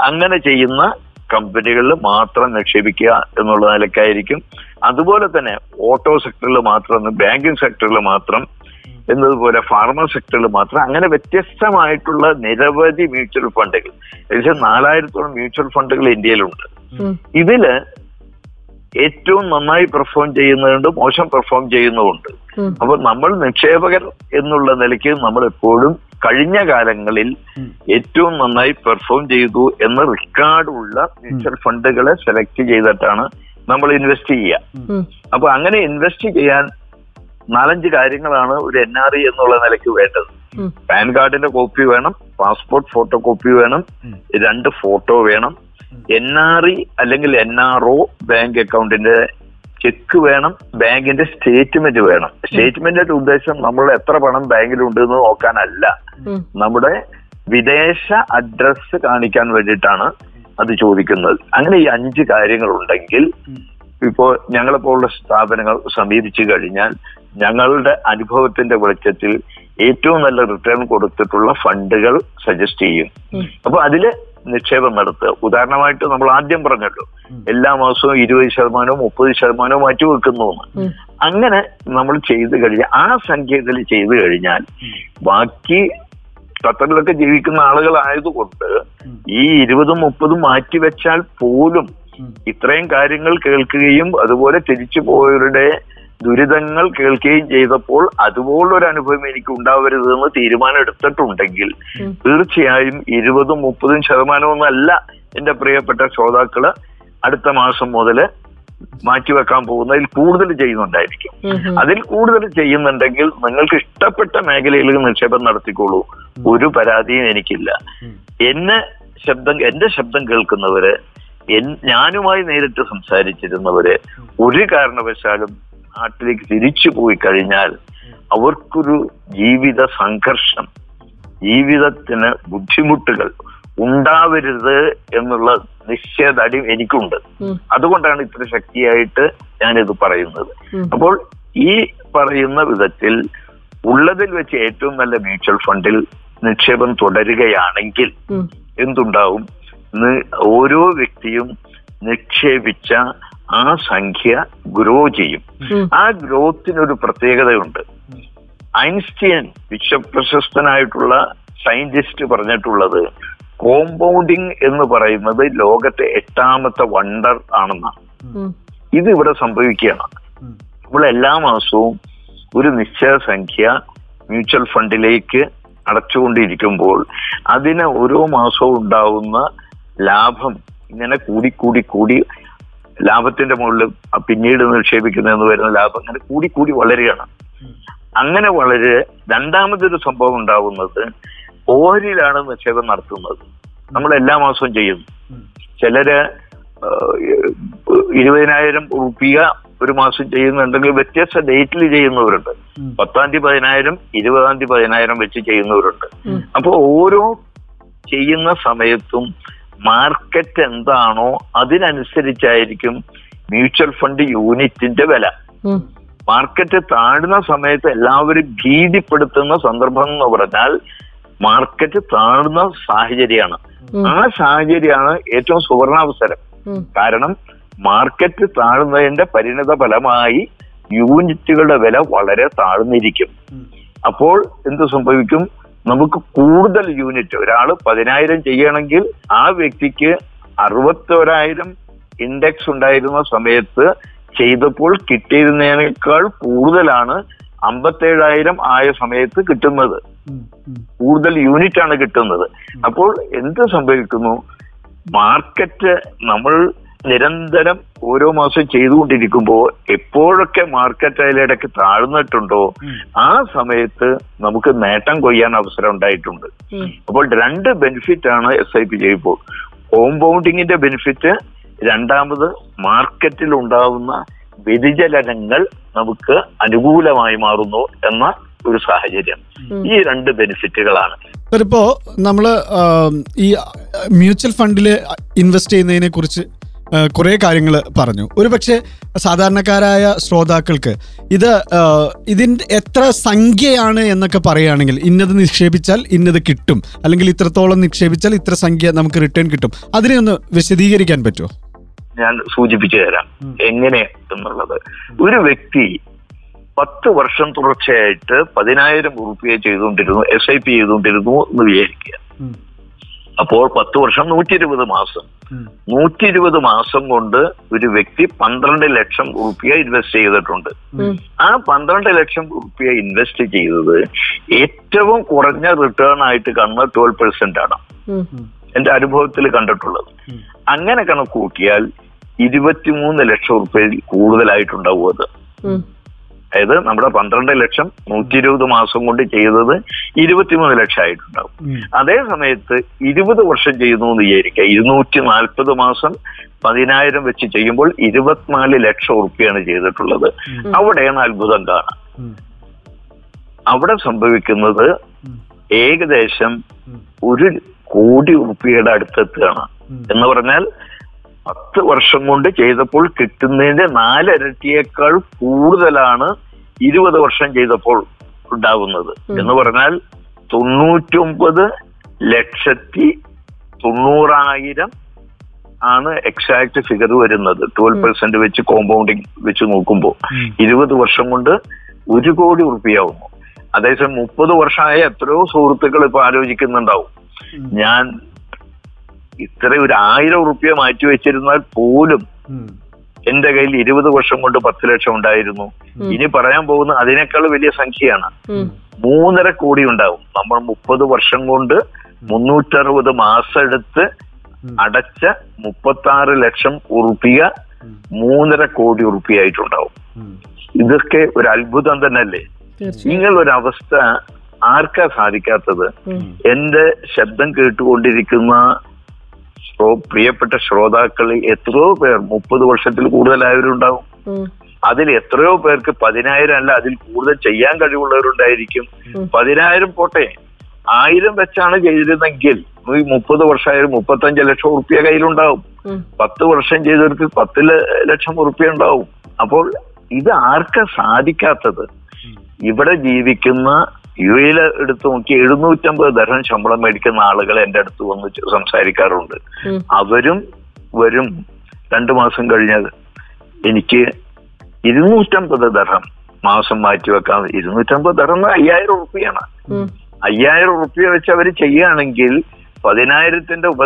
അങ്ങനെ ചെയ്യുന്ന കമ്പനികളിൽ മാത്രം നിക്ഷേപിക്കുക എന്നുള്ള നിലക്കായിരിക്കും അതുപോലെ തന്നെ ഓട്ടോ സെക്ടറിൽ മാത്രം ബാങ്കിങ് സെക്ടറിൽ മാത്രം എന്നതുപോലെ ഫാർമ സെക്ടറിൽ മാത്രം അങ്ങനെ വ്യത്യസ്തമായിട്ടുള്ള നിരവധി മ്യൂച്വൽ ഫണ്ടുകൾ ഏകദേശം നാലായിരത്തോളം മ്യൂച്വൽ ഫണ്ടുകൾ ഇന്ത്യയിലുണ്ട്. ഇതിൽ ഏറ്റവും നന്നായി പെർഫോം ചെയ്യുന്നതുണ്ട് മോശം പെർഫോം ചെയ്യുന്നതുണ്ട്. അപ്പൊ നമ്മൾ നിക്ഷേപകർ എന്നുള്ള നിലയ്ക്ക് നമ്മൾ എപ്പോഴും കഴിഞ്ഞ കാലങ്ങളിൽ ഏറ്റവും നന്നായി പെർഫോം ചെയ്തു എന്ന റെക്കോർഡുള്ള മ്യൂച്വൽ ഫണ്ടുകളെ സെലക്ട് ചെയ്തിട്ടാണ് നമ്മൾ ഇൻവെസ്റ്റ് ചെയ്യുക. അപ്പൊ അങ്ങനെ ഇൻവെസ്റ്റ് ചെയ്യാൻ നാലഞ്ച് കാര്യങ്ങളാണ് ഒരു എൻ ആർ ഇ എന്നുള്ള നിലയ്ക്ക് വേണ്ടത്. പാൻ കാർഡിന്റെ കോപ്പി വേണം പാസ്പോർട്ട് ഫോട്ടോ കോപ്പി വേണം രണ്ട് ഫോട്ടോ വേണം. എൻ ആർ ഇ അല്ലെങ്കിൽ എൻ ആർ ഒ ബാങ്ക് അക്കൗണ്ടിന്റെ ചെക്ക് വേണം ബാങ്കിന്റെ സ്റ്റേറ്റ്മെന്റ് വേണം. സ്റ്റേറ്റ്മെന്റിന്റെ ഉദ്ദേശം നമ്മൾ എത്ര പണം ബാങ്കിലുണ്ട് എന്ന് നോക്കാനല്ല നമ്മുടെ വിദേശ അഡ്രസ് കാണിക്കാൻ വേണ്ടിയിട്ടാണ് അത് ചോദിക്കുന്നത്. അങ്ങനെ ഈ അഞ്ച് കാര്യങ്ങളുണ്ടെങ്കിൽ ഇപ്പോ ഞങ്ങളെപ്പോലുള്ള സ്ഥാപനങ്ങൾ സമീപിച്ചു കഴിഞ്ഞാൽ ഞങ്ങളുടെ അനുഭവത്തിന്റെ വെളിച്ചത്തിൽ ഏറ്റവും നല്ല റിട്ടേൺ കൊടുത്തിട്ടുള്ള ഫണ്ടുകൾ സജസ്റ്റ് ചെയ്യും. അപ്പൊ അതിൽ നിക്ഷേപം നടത്തുക. ഉദാഹരണമായിട്ട് നമ്മൾ ആദ്യം പറഞ്ഞല്ലോ എല്ലാ മാസവും ഇരുപത് ശതമാനവും മുപ്പത് ശതമാനവും മാറ്റി വെക്കുന്നു അങ്ങനെ നമ്മൾ ചെയ്തു കഴിഞ്ഞാൽ ആ സംഖ്യത്തിൽ ചെയ്തു കഴിഞ്ഞാൽ ബാക്കി ഖത്തറിലൊക്കെ ജീവിക്കുന്ന ആളുകളായതുകൊണ്ട് ഈ ഇരുപതും മുപ്പതും മാറ്റിവെച്ചാൽ പോലും ഇത്രയും കാര്യങ്ങൾ കേൾക്കുകയും അതുപോലെ തിരിച്ചു പോയവരുടെ ദുരിതങ്ങൾ കേൾക്കുകയും ചെയ്തപ്പോൾ അതുപോലൊരു അനുഭവം എനിക്ക് ഉണ്ടാവരുതെന്ന് തീരുമാനം എടുത്തിട്ടുണ്ടെങ്കിൽ. തീർച്ചയായും ഇരുപതും മുപ്പതും ശതമാനമൊന്നല്ല എന്റെ പ്രിയപ്പെട്ട ശ്രോതാക്കൾ അടുത്ത മാസം മുതൽ മാറ്റിവെക്കാൻ പോകുന്നതിൽ കൂടുതൽ ചെയ്യുന്നുണ്ടായിരിക്കും. അതിൽ കൂടുതൽ ചെയ്യുന്നുണ്ടെങ്കിൽ നിങ്ങൾക്ക് ഇഷ്ടപ്പെട്ട മേഖലയിൽ നിക്ഷേപം നടത്തിക്കോളൂ. ഒരു പരാതിയും എനിക്കില്ല. എന്നെ ശബ്ദം എന്റെ ശബ്ദം കേൾക്കുന്നവര് ഞാനുമായി നേരിട്ട് സംസാരിച്ചിരുന്നവര് ഒരു കാരണവശാലും നാട്ടിലേക്ക് തിരിച്ചു പോയി കഴിഞ്ഞാൽ അവർക്കൊരു ജീവിത സംഘർഷം ജീവിതത്തിന് ബുദ്ധിമുട്ടുകൾ ഉണ്ടാവരുത് എന്നുള്ള നിശ്ചയദാർഢ്യം എനിക്കുണ്ട്. അതുകൊണ്ടാണ് ഇത്ര ശക്തിയായിട്ട് ഞാനിത് പറയുന്നത്. അപ്പോൾ ഈ പറയുന്ന വിധത്തിൽ ഉള്ളതിൽ വെച്ച് ഏറ്റവും നല്ല മ്യൂച്വൽ ഫണ്ടിൽ നിക്ഷേപം തുടരുകയാണെങ്കിൽ. എന്തുണ്ടാവും? ഓരോ വ്യക്തിയും നിക്ഷേപിച്ച ആ സംഖ്യ ഗ്രോ ചെയ്യും. ആ ഗ്രോത്തിനൊരു പ്രത്യേകതയുണ്ട്. ഐൻസ്റ്റീൻ വിശ്വപ്രശസ്തനായിട്ടുള്ള സയന്റിസ്റ്റ് പറഞ്ഞിട്ടുള്ളത് കോമ്പൗണ്ടിങ് എന്ന് പറയുന്നത് ലോകത്തെ എട്ടാമത്തെ വണ്ടർ ആണെന്നാണ്. ഇത് ഇവിടെ സംഭവിക്കുകയാണ്. നമ്മൾ എല്ലാ മാസവും ഒരു നിശ്ചയ സംഖ്യ മ്യൂച്വൽ ഫണ്ടിലേക്ക് അടച്ചുകൊണ്ടിരിക്കുമ്പോൾ അതിന് ഓരോ മാസവും ഉണ്ടാവുന്ന ലാഭം ഇങ്ങനെ കൂടി കൂടി കൂടി ലാഭത്തിന്റെ മുകളിൽ പിന്നീട് നിക്ഷേപിക്കുന്നതെന്ന് വരുന്ന ലാഭം അങ്ങനെ കൂടി കൂടി വളരുകയാണ്. അങ്ങനെ വളരെ രണ്ടാമതൊരു സംഭവം ഉണ്ടാവുന്നത് ഓഹരിയിലാണ് നിക്ഷേപം നടത്തുന്നത്. നമ്മൾ എല്ലാ മാസവും ചെയ്യുന്നു ചിലര് ഇരുപതിനായിരം റുപ്യ ഒരു മാസം ചെയ്യുന്നുണ്ടെങ്കിൽ വ്യത്യസ്ത ഡേറ്റിൽ ചെയ്യുന്നവരുണ്ട്. പത്താം തീയതി പതിനായിരം ഇരുപതാം തീയതി പതിനായിരം വെച്ച് ചെയ്യുന്നവരുണ്ട്. അപ്പോൾ ഓരോ ചെയ്യുന്ന സമയത്തും മാർക്കറ്റ് എന്താണോ അതിനനുസരിച്ചായിരിക്കും മ്യൂച്വൽ ഫണ്ട് യൂണിറ്റിന്റെ വില. മാർക്കറ്റ് താഴ്ന്ന സമയത്ത് എല്ലാവരും ഭീതിപ്പെടുത്തുന്ന സന്ദർഭം എന്ന് പറഞ്ഞാൽ മാർക്കറ്റ് താഴ്ന്ന സാഹചര്യമാണ്. ആ സാഹചര്യമാണ് ഏറ്റവും സുവർണാവസരം. കാരണം മാർക്കറ്റ് താഴ്ന്നതിന്റെ പരിണിത ഫലമായി യൂണിറ്റുകളുടെ വില വളരെ താഴ്ന്നിരിക്കും. അപ്പോൾ എന്ത് സംഭവിക്കും? നമുക്ക് കൂടുതൽ യൂണിറ്റ് ഒരാൾ പതിനായിരം ചെയ്യണമെങ്കിൽ ആ വ്യക്തിക്ക് അറുപത്തോരായിരം ഇൻഡെക്സ് ഉണ്ടായിരുന്ന സമയത്ത് ചെയ്തപ്പോൾ കിട്ടിയിരുന്നതിനേക്കാൾ കൂടുതലാണ് അമ്പത്തേഴായിരം ആയ സമയത്ത് കിട്ടുന്നത്. കൂടുതൽ യൂണിറ്റ് ആണ് കിട്ടുന്നത്. അപ്പോൾ എന്ത് സംഭവിക്കുന്നു? മാർക്കറ്റ് നമ്മൾ നിരന്തരം ഓരോ മാസം ചെയ്തുകൊണ്ടിരിക്കുമ്പോൾ എപ്പോഴൊക്കെ മാർക്കറ്റ് അതിലിടയ്ക്ക് താഴ്ന്നിട്ടുണ്ടോ ആ സമയത്ത് നമുക്ക് നേട്ടം കൊയ്യാൻ അവസരം ഉണ്ടായിട്ടുണ്ട്. അപ്പോൾ രണ്ട് ബെനിഫിറ്റ് ആണ് എസ് ഐ പി ചെയ്യുമ്പോൾ കോമ്പൗണ്ടിങ്ങിന്റെ ബെനിഫിറ്റ് രണ്ടാമത് മാർക്കറ്റിൽ ഉണ്ടാവുന്ന വ്യതിചലനങ്ങൾ നമുക്ക് അനുകൂലമായി മാറുന്നു എന്ന ഒരു സാഹചര്യം. ഈ രണ്ട് ബെനിഫിറ്റുകളാണ് ഇപ്പോ നമ്മൾ ഈ മ്യൂച്വൽ ഫണ്ടിൽ ഇൻവെസ്റ്റ് ചെയ്യുന്നതിനെ കുറിച്ച് കുറെ കാര്യങ്ങൾ പറഞ്ഞു. ഒരുപക്ഷെ സാധാരണക്കാരായ ശ്രോതാക്കൾക്ക് ഇത് ഇതിന്റെ എത്ര സംഖ്യയാണ് എന്നൊക്കെ പറയുകയാണെങ്കിൽ ഇന്നത് നിക്ഷേപിച്ചാൽ ഇന്നത് കിട്ടും. അല്ലെങ്കിൽ ഇത്രത്തോളം നിക്ഷേപിച്ചാൽ ഇത്ര സംഖ്യ നമുക്ക് റിട്ടേൺ കിട്ടും. അതിനെ ഒന്ന് വിശദീകരിക്കാൻ പറ്റുമോ? ഞാൻ സൂചിപ്പിച്ചു തരാം. എങ്ങനെ എന്നുള്ളത്. ഒരു വ്യക്തി പത്ത് വർഷം തുടർച്ചയായിട്ട് പതിനായിരം റുപ്യ ചെയ്തുകൊണ്ടിരുന്നു എസ് ഐ പി ചെയ്തുകൊണ്ടിരുന്നു എന്ന് വിചാരിക്കുക. അപ്പോൾ പത്ത് വർഷം നൂറ്റി ഇരുപത് മാസം. നൂറ്റി ഇരുപത് മാസം കൊണ്ട് ഒരു വ്യക്തി പന്ത്രണ്ട് ലക്ഷം റുപ്യ ഇൻവെസ്റ്റ് ചെയ്തിട്ടുണ്ട്. ആ പന്ത്രണ്ട് ലക്ഷം റുപ്യ ഇൻവെസ്റ്റ് ചെയ്തത് ഏറ്റവും കുറഞ്ഞ റിട്ടേൺ ആയിട്ട് കാണുന്ന ട്വൽവ് പെർസെന്റ് ആണ്. എന്റെ അനുഭവത്തിൽ കണ്ടിട്ടുള്ളത്. അങ്ങനെ കണക്ക് കൂട്ടിയാൽ ഇരുപത്തിമൂന്ന് ലക്ഷം റുപ്യയിൽ കൂടുതലായിട്ടുണ്ടാവും അത്. അതായത് നമ്മുടെ പന്ത്രണ്ട് ലക്ഷം നൂറ്റി ഇരുപത് മാസം കൊണ്ട് ചെയ്തത് ഇരുപത്തിമൂന്ന് ലക്ഷം ആയിട്ടുണ്ടാവും. അതേ സമയത്ത് ഇരുപത് വർഷം ചെയ്യുന്നു എന്ന് വിചാരിക്കുക. ഇരുന്നൂറ്റി നാൽപ്പത് മാസം പതിനായിരം വെച്ച് ചെയ്യുമ്പോൾ ഇരുപത്തിനാല് ലക്ഷം ഉറുപ്പിയാണ് ചെയ്തിട്ടുള്ളത്. അവിടെയാണ് അത്ഭുതം കാണാം. അവിടെ സംഭവിക്കുന്നത് ഏകദേശം ഒരു കോടി ഉറുപ്പിയുടെ അടുത്തെത്തുകയാണ്. എന്ന് പറഞ്ഞാൽ പത്ത് വർഷം കൊണ്ട് ചെയ്തപ്പോൾ കിട്ടുന്നതിന്റെ നാലിരട്ടിയേക്കാൾ കൂടുതലാണ് ഇരുപത് വർഷം ചെയ്തപ്പോൾ ഉണ്ടാവുന്നത്. എന്ന് പറഞ്ഞാൽ തൊണ്ണൂറ്റൊമ്പത് ലക്ഷത്തി തൊണ്ണൂറായിരം ആണ് എക്സാക്ട് ഫിഗർ വരുന്നത്. ട്വൽവ് പെർസെന്റ് വെച്ച് കോമ്പൗണ്ടിങ് വെച്ച് നോക്കുമ്പോൾ ഇരുപത് വർഷം കൊണ്ട് ഒരു കോടി ഉറുപ്പിയാവുന്നു. അതേസമയം മുപ്പത് വർഷമായ എത്രയോ സുഹൃത്തുക്കൾ ഇപ്പൊ ആലോചിക്കുന്നുണ്ടാവും. ഞാൻ ഇത്ര ഒരു ആയിരം റുപ്യ മാറ്റി വെച്ചിരുന്നാൽ പോലും എന്റെ കയ്യിൽ ഇരുപത് വർഷം കൊണ്ട് പത്ത് ലക്ഷം ഉണ്ടായിരുന്നു. ഇനി പറയാൻ പോകുന്ന അതിനേക്കാൾ വലിയ സംഖ്യയാണ്. മൂന്നര കോടി ഉണ്ടാവും. നമ്മൾ മുപ്പത് വർഷം കൊണ്ട് മുന്നൂറ്ററുപത് മാസം എടുത്ത് അടച്ച മുപ്പത്തി ആറ് ലക്ഷം ഉറുപ്പിക മൂന്നര കോടി ഉറുപ്പിയായിട്ടുണ്ടാവും. ഇതൊക്കെ ഒരു അത്ഭുതം തന്നെയല്ലേ? നിങ്ങളൊരു അവസ്ഥ ആർക്കാ സാധിക്കാത്തത്. എന്റെ ശബ്ദം കേട്ടുകൊണ്ടിരിക്കുന്ന പ്രിയപ്പെട്ട ശ്രോതാക്കളിൽ എത്രയോ പേർ മുപ്പത് വർഷത്തിൽ കൂടുതലായവരുണ്ടാവും. അതിൽ എത്രയോ പേർക്ക് പതിനായിരം അല്ല അതിൽ കൂടുതൽ ചെയ്യാൻ കഴിവുള്ളവരുണ്ടായിരിക്കും. പതിനായിരം പോട്ടെ ആയിരം വെച്ചാണ് ചെയ്തിരുന്നെങ്കിൽ ഈ മുപ്പത് വർഷമായാലും മുപ്പത്തഞ്ച് ലക്ഷം ഉറുപ്പ്യ കയ്യിലുണ്ടാവും. പത്ത് വർഷം ചെയ്തവർക്ക് പത്ത് ലക്ഷം ഉറുപ്പ്യ ഉണ്ടാവും അപ്പോൾ ഇത് ആർക്കാ സാധിക്കാത്തത് ഇവിടെ ജീവിക്കുന്ന യു എയിൽ എടുത്ത് നോക്കി എഴുന്നൂറ്റമ്പത് ദർഹം ശമ്പളം മേടിക്കുന്ന ആളുകൾ എന്റെ അടുത്ത് വന്ന് സംസാരിക്കാറുണ്ട്. അവരും വരും. രണ്ടു മാസം കഴിഞ്ഞത് എനിക്ക് ഇരുന്നൂറ്റമ്പത് ദർഹം മാസം മാറ്റി വെക്കാം. ഇരുന്നൂറ്റമ്പത് ദർഹം അയ്യായിരം ഉറുപ്പിയാണ്. അയ്യായിരം ഉറുപ്പിയ വെച്ച് അവർ ചെയ്യുകയാണെങ്കിൽ പതിനായിരത്തിന്റെ ഉപ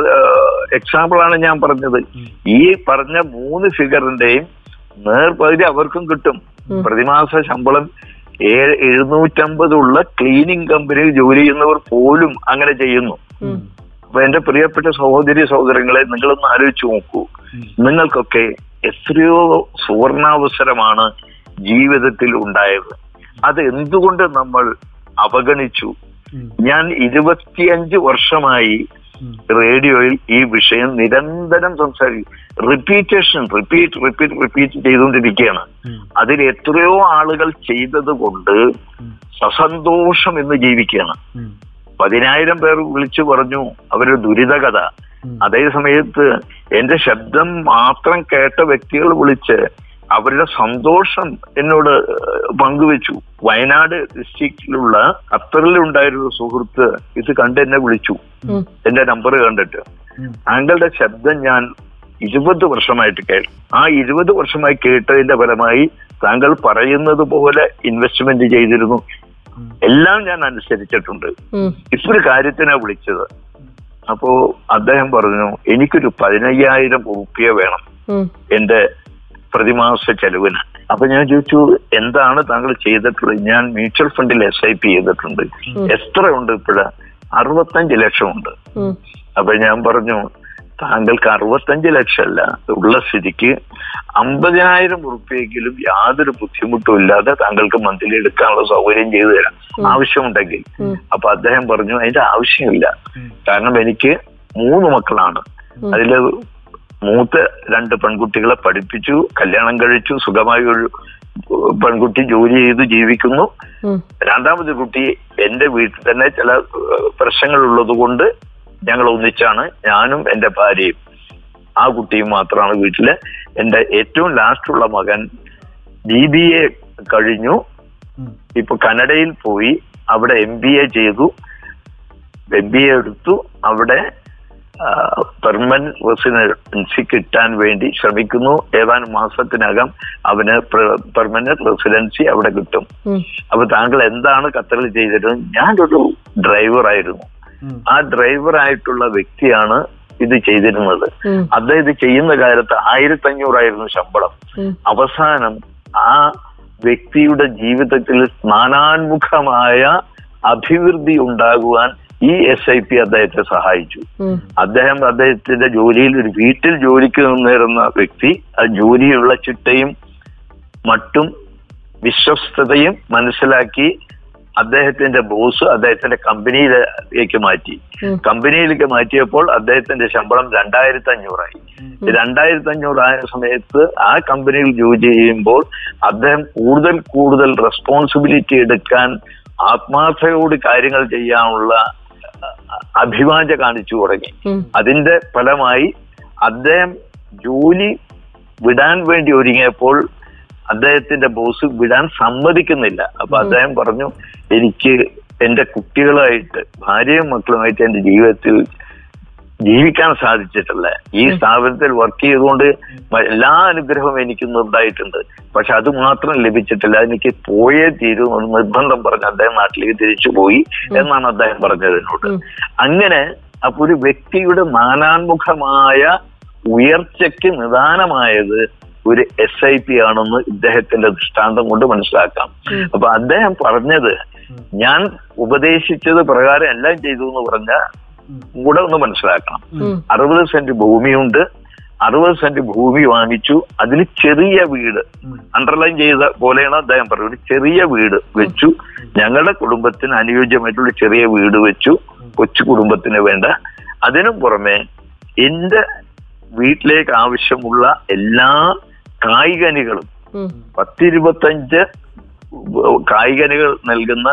എക്സാമ്പിൾ ആണ് ഞാൻ പറഞ്ഞത്. ഈ പറഞ്ഞ മൂന്ന് ഫിഗറിന്റെയും നേർപകുതി അവർക്കും കിട്ടും. പ്രതിമാസ ശമ്പളം ഏഴ് എഴുന്നൂറ്റമ്പതുള്ള ക്ലീനിങ് കമ്പനിയിൽ ജോലി ചെയ്യുന്നവർ പോലും അങ്ങനെ ചെയ്യുന്നു. അപ്പൊ എന്റെ പ്രിയപ്പെട്ട സഹോദരി സഹോദരങ്ങളെ നിങ്ങളൊന്ന് ആലോചിച്ചു നോക്കൂ. നിങ്ങൾക്കൊക്കെ എത്രയോ സുവർണാവസരമാണ് ജീവിതത്തിൽ ഉണ്ടായത്. അത് എന്തുകൊണ്ട് നമ്മൾ അവഗണിച്ചു? ഞാൻ ഇരുപത്തിയഞ്ച് വർഷമായി റേഡിയോയിൽ ഈ വിഷയം നിരന്തരം സംസാരിക്കും റിപ്പീറ്റേഷൻ റിപ്പീറ്റ് റിപ്പീറ്റ് റിപ്പീറ്റ് ചെയ്തുകൊണ്ടിരിക്കുകയാണ്. അതിൽ എത്രയോ ആളുകൾ ചെയ്തത് കൊണ്ട് സസന്തോഷം എന്ന് ജീവിക്കുകയാണ്. പതിനായിരം പേർ വിളിച്ചു പറഞ്ഞു അവരുടെ ദുരിതകഥ. അതേ സമയത്ത് എന്റെ ശബ്ദം മാത്രം കേട്ട വ്യക്തികൾ വിളിച്ച് അവരുടെ സന്തോഷം എന്നോട് പങ്കുവെച്ചു. വയനാട് ഡിസ്ട്രിക്റ്റിലുള്ള ഖത്തറിലുണ്ടായിരുന്ന സുഹൃത്ത് ഇത് കണ്ട് എന്നെ വിളിച്ചു. എന്റെ നമ്പർ കണ്ടിട്ട്. താങ്കളുടെ ശബ്ദം ഞാൻ ഇരുപത് വർഷമായിട്ട് കേൾക്കും ആ ഇരുപത് വർഷമായി കേട്ടതിന്റെ ഫലമായി താങ്കൾ പറയുന്നത് പോലെ ഇൻവെസ്റ്റ്മെന്റ് ചെയ്തിരുന്നു. എല്ലാം ഞാൻ അനുസരിച്ചിട്ടുണ്ട്. ഇപ്പൊരു കാര്യത്തിനാ വിളിച്ചത്. അപ്പോ അദ്ദേഹം പറഞ്ഞു എനിക്കൊരു പതിനയ്യായിരം റുപ്യ വേണം. എന്റെ പ്രതിമാസ ചെലവിന്. അപ്പൊ ഞാൻ ചോദിച്ചു എന്താണ് താങ്കൾ ചെയ്തിട്ടുള്ളത്? ഞാൻ മ്യൂച്വൽ ഫണ്ടിൽ എസ് ഐ പി ചെയ്തിട്ടുണ്ട്. എത്ര ഉണ്ട് ഇപ്പോഴ? അറുപത്തഞ്ച് ലക്ഷം ഉണ്ട്. അപ്പൊ ഞാൻ പറഞ്ഞു താങ്കൾക്ക് അറുപത്തഞ്ച് ലക്ഷമല്ല ഉള്ള സ്ഥിതിക്ക് അമ്പതിനായിരം ഉറുപ്പിയെങ്കിലും യാതൊരു ബുദ്ധിമുട്ടും ഇല്ലാതെ താങ്കൾക്ക് മന്ത്ലി എടുക്കാനുള്ള സൗകര്യം ചെയ്തു തരാം. ആവശ്യമുണ്ടെങ്കിൽ. അപ്പൊ അദ്ദേഹം പറഞ്ഞു അതിന്റെ ആവശ്യമില്ല. കാരണം എനിക്ക് മൂന്ന് മക്കളാണ്. ഉം. മൂത്ത രണ്ട് പെൺകുട്ടികളെ പഠിപ്പിച്ചു കല്യാണം കഴിച്ചു സുഖമായി ഒരു പെൺകുട്ടി ജോലി ചെയ്ത് ജീവിക്കുന്നു. രണ്ടാമത് കുട്ടി എന്റെ വീട്ടിൽ തന്നെ ചില പ്രശ്നങ്ങൾ പ്രശ്നങ്ങളുള്ളത് കൊണ്ട് ഞങ്ങൾ ഒന്നിച്ചാണ് ഞാനും എന്റെ ഭാര്യയും. ആ കുട്ടിയും മാത്രമാണ് വീട്ടിൽ. എന്റെ ഏറ്റവും ലാസ്റ്റുള്ള മകൻ ബി ബി എ കഴിഞ്ഞു. ഇപ്പൊ കനഡയിൽ പോയി. അവിടെ എം ബി എ ചെയ്തു. എം ബി എ എടുത്തു. അവിടെ പെർമനന്റ് റെസിഡൻസി കിട്ടാൻ വേണ്ടി ശ്രമിക്കുന്നു. ഏതാനും മാസത്തിനകം അവന് പെർമനന്റ് റെസിഡൻസി അവിടെ കിട്ടും. അപ്പൊ താങ്കൾ എന്താണ് ഖത്തറിൽ ചെയ്തിരുന്നത്? ഞാനൊരു ഡ്രൈവറായിരുന്നു. ആയിരുന്നു ആ ഡ്രൈവറായിട്ടുള്ള വ്യക്തിയാണ് ഇത് ചെയ്തിരുന്നത്. അദ്ദേഹം ഇത് ചെയ്യുന്ന കാലത്ത് ആയിരത്തി അഞ്ഞൂറായിരുന്നു ശമ്പളം അവസാനം ആ വ്യക്തിയുടെ ജീവിതത്തിൽ സ്നാനാൻമുഖമായ അഭിവൃദ്ധി ഉണ്ടാകുവാൻ ഈ എസ് ഐ പി അദ്ദേഹത്തെ സഹായിച്ചു. അദ്ദേഹം അദ്ദേഹത്തിന്റെ ജോലിയിൽ ഒരു വീട്ടിൽ ജോലിക്ക് നിന്നിരുന്ന വ്യക്തി ആ ജോലിയുള്ള ചിട്ടയും മട്ടും വിശ്വസ്തതയും മനസ്സിലാക്കി അദ്ദേഹത്തിന്റെ ബോസ് അദ്ദേഹത്തിന്റെ കമ്പനിയിലേക്ക് മാറ്റി. കമ്പനിയിലേക്ക് മാറ്റിയപ്പോൾ അദ്ദേഹത്തിന്റെ ശമ്പളം രണ്ടായിരത്തി അഞ്ഞൂറായി രണ്ടായിരത്തി അഞ്ഞൂറായ സമയത്ത് ആ കമ്പനിയിൽ ജോലി ചെയ്യുമ്പോൾ അദ്ദേഹം കൂടുതൽ കൂടുതൽ റെസ്പോൺസിബിലിറ്റി എടുക്കാൻ ആത്മാർത്ഥയോട് കാര്യങ്ങൾ ചെയ്യാനുള്ള അഭിവാഞ്ച കാണിച്ചു തുടങ്ങി. അതിന്റെ ഫലമായി അദ്ദേഹം ജോലി വിടാൻ വേണ്ടി ഒരുങ്ങിയപ്പോൾ അദ്ദേഹത്തിന്റെ ബോസ് വിടാൻ സമ്മതിക്കുന്നില്ല. അപ്പൊ അദ്ദേഹം പറഞ്ഞു എനിക്ക് എന്റെ കുട്ടികളായിട്ട് ഭാര്യയും മക്കളുമായിട്ട് എന്റെ ജീവിതത്തിൽ ജീവിക്കാൻ സാധിച്ചിട്ടില്ല. ഈ സ്ഥാപനത്തിൽ വർക്ക് ചെയ്തുകൊണ്ട് എല്ലാ അനുഗ്രഹവും എനിക്ക് ഉണ്ടായിട്ടുണ്ട് പക്ഷെ അത് മാത്രം ലഭിച്ചിട്ടില്ല. എനിക്ക് പോയേ തീരൂ എന്ന് നിർബന്ധം പറഞ്ഞ് അദ്ദേഹം നാട്ടിലേക്ക് തിരിച്ചു പോയി എന്നാണ് അദ്ദേഹം പറഞ്ഞത് എന്നോട്. അങ്ങനെ അപ്പൊ ഒരു വ്യക്തിയുടെ നാനാൻമുഖമായ ഉയർച്ചയ്ക്ക് നിദാനമായത് ഒരു എസ് ഐ പി ആണെന്ന് ഇദ്ദേഹത്തിന്റെ ദൃഷ്ടാന്തം കൊണ്ട് മനസ്സിലാക്കാം. അപ്പൊ അദ്ദേഹം പറഞ്ഞത് ഞാൻ ഉപദേശിച്ചത് പ്രകാരം എല്ലാം ചെയ്തു എന്ന് പറഞ്ഞ കൂടെ ഒന്ന് മനസ്സിലാക്കണം അറുപത് സെന്റ് ഭൂമിയുണ്ട്. അറുപത് സെന്റ് ഭൂമി വാങ്ങിച്ചു. അതിൽ ചെറിയ വീട്. അണ്ടർലൈൻ ചെയ്ത പോലെയാണ് അദ്ദേഹം പറയുന്നത് ഒരു ചെറിയ വീട് വെച്ചു. ഞങ്ങളുടെ കുടുംബത്തിന് അനുയോജ്യമായിട്ടുള്ള ചെറിയ വീട് വെച്ചു. കൊച്ചു കുടുംബത്തിന് വേണ്ട. അതിനു പുറമെ എന്റെ വീട്ടിലേക്ക് ആവശ്യമുള്ള എല്ലാ കായികനികളും. പത്തിരുപത്തഞ്ച് കായികനികൾ നൽകുന്ന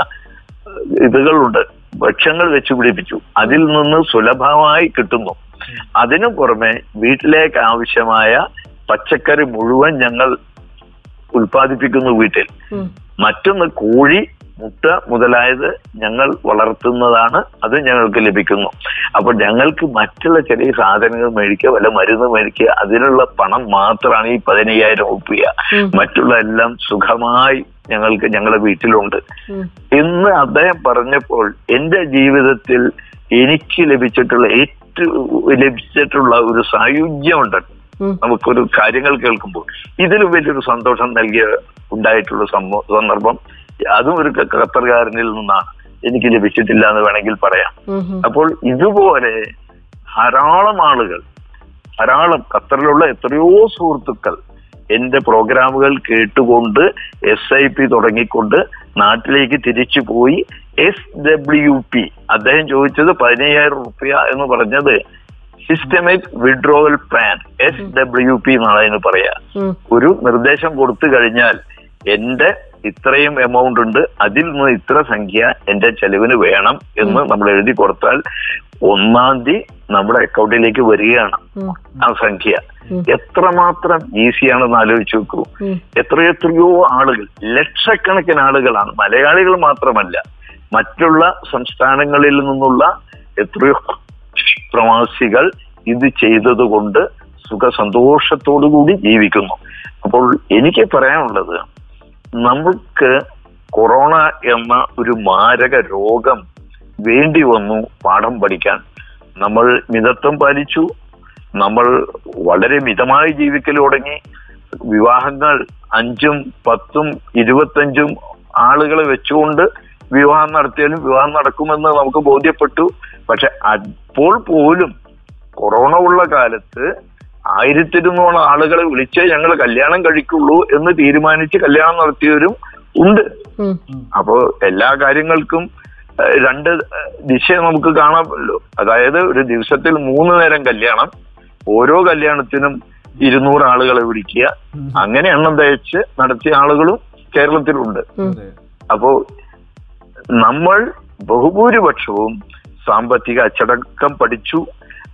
ഇതുകളുണ്ട്. വൃക്ഷങ്ങൾ വെച്ചു പിടിപ്പിച്ചു. അതിൽ നിന്ന് സുലഭമായി കിട്ടുന്നു. അതിനു പുറമെ വീട്ടിലേക്ക് ആവശ്യമായ പച്ചക്കറി മുഴുവൻ ഞങ്ങൾ ഉൽപ്പാദിപ്പിക്കുന്നു വീട്ടിൽ. മറ്റൊന്ന് കോഴി മുട്ട മുതലായത് ഞങ്ങൾ വളർത്തുന്നതാണ് അത് ഞങ്ങൾക്ക് ലഭിക്കുന്നു. അപ്പൊ ഞങ്ങൾക്ക് മറ്റുള്ള ചെറിയ സാധനങ്ങൾ മേടിക്കുക വല്ല മരുന്ന് മേടിക്കുക അതിനുള്ള പണം മാത്രമാണ് ഈ പതിനയ്യായിരം ഒപ്പിയ മറ്റുള്ള എല്ലാം സുഖമായി ഞങ്ങൾക്ക് ഞങ്ങളുടെ വീട്ടിലുണ്ട്. എന്ന് അദ്ദേഹം പറഞ്ഞപ്പോൾ എന്റെ ജീവിതത്തിൽ എനിക്ക് ലഭിച്ചിട്ടുള്ള ഏറ്റവും ലഭിച്ചിട്ടുള്ള ഒരു സായുജ്യമുണ്ട് ഉം. നമുക്കൊരു കാര്യങ്ങൾ കേൾക്കുമ്പോൾ ഇതിലും വലിയൊരു സന്തോഷം നൽകിയ ഉണ്ടായിട്ടുള്ള സന്ദർഭം അതും ഒരു ഖത്തർകാരനിൽ നിന്നാണ് എനിക്ക് ലഭിച്ചിട്ടില്ല എന്ന് വേണമെങ്കിൽ പറയാം. അപ്പോൾ ഇതുപോലെ ധാരാളം ആളുകൾ ധാരാളം ഖത്തറിലുള്ള എത്രയോ സുഹൃത്തുക്കൾ എന്റെ പ്രോഗ്രാമുകൾ കേട്ടുകൊണ്ട് എസ് ഐ പി തുടങ്ങിക്കൊണ്ട് നാട്ടിലേക്ക് തിരിച്ചു പോയി. എസ് ഡബ്ല്യു പി അദ്ദേഹം ചോദിച്ചത് പതിനയ്യായിരം റുപ്യ എന്ന് പറഞ്ഞത് systemic withdrawal plan S W P എന്നാണ് അതിന് പറയാ. ഒരു നിർദ്ദേശം കൊടുത്തു കഴിഞ്ഞാൽ എന്റെ ഇത്രയും എമൗണ്ട് ഉണ്ട്. അതിൽ നിന്ന് ഇത്ര സംഖ്യ എന്റെ ചെലവിന് വേണം എന്ന് നമ്മൾ എഴുതി കൊടുത്താൽ ഒന്നാം തീയതി നമ്മുടെ അക്കൗണ്ടിലേക്ക് വരികയാണ് ആ സംഖ്യ. എത്രമാത്രം ഈസിയാണെന്ന് ആലോചിച്ച് നോക്കൂ. എത്രയെത്രയോ ആളുകൾ ലക്ഷക്കണക്കിന് ആളുകളാണ്. മലയാളികൾ മാത്രമല്ല മറ്റുള്ള സംസ്ഥാനങ്ങളിൽ നിന്നുള്ള എത്രയോ പ്രവാസികൾ ഇത് ചെയ്തതുകൊണ്ട് സുഖ സന്തോഷത്തോടുകൂടി ജീവിക്കുന്നു. അപ്പോൾ എനിക്ക് പറയാനുള്ളത് നമുക്ക് കൊറോണ എന്ന ഒരു മാരക രോഗം വേണ്ടി വന്നു പാഠം പഠിക്കാൻ. നമ്മൾ മിതത്വം പാലിച്ചു. നമ്മൾ വളരെ മിതമായി ജീവിക്കൽ തുടങ്ങി. വിവാഹങ്ങൾ അഞ്ചും പത്തും ഇരുപത്തഞ്ചും ആളുകളെ വെച്ചുകൊണ്ട് വിവാഹം നടത്തിയാലും വിവാഹം നടക്കുമെന്ന് നമുക്ക് ബോധ്യപ്പെട്ടു. പക്ഷെ അപ്പോൾ പോലും കൊറോണ ഉള്ള കാലത്ത് ആയിരത്തി ഇരുന്നൂറ് ആളുകളെ വിളിച്ചേ ഞങ്ങൾ കല്യാണം കഴിക്കുള്ളൂ എന്ന് തീരുമാനിച്ച് കല്യാണം നടത്തിയവരും ഉണ്ട്. അപ്പോ എല്ലാ കാര്യങ്ങൾക്കും രണ്ട് ദിശ നമുക്ക് കാണാമല്ലോ. അതായത് ഒരു ദിവസത്തിൽ മൂന്ന് നേരം കല്യാണം ഓരോ കല്യാണത്തിനും ഇരുന്നൂറ് ആളുകളെ വിളിക്കുക. അങ്ങനെ എണ്ണം തയ്ച്ച് നടത്തിയ ആളുകളും കേരളത്തിലുണ്ട്. അപ്പോ നമ്മൾ ബഹുഭൂരിപക്ഷവും സാമ്പത്തിക അച്ചടക്കം പഠിച്ചു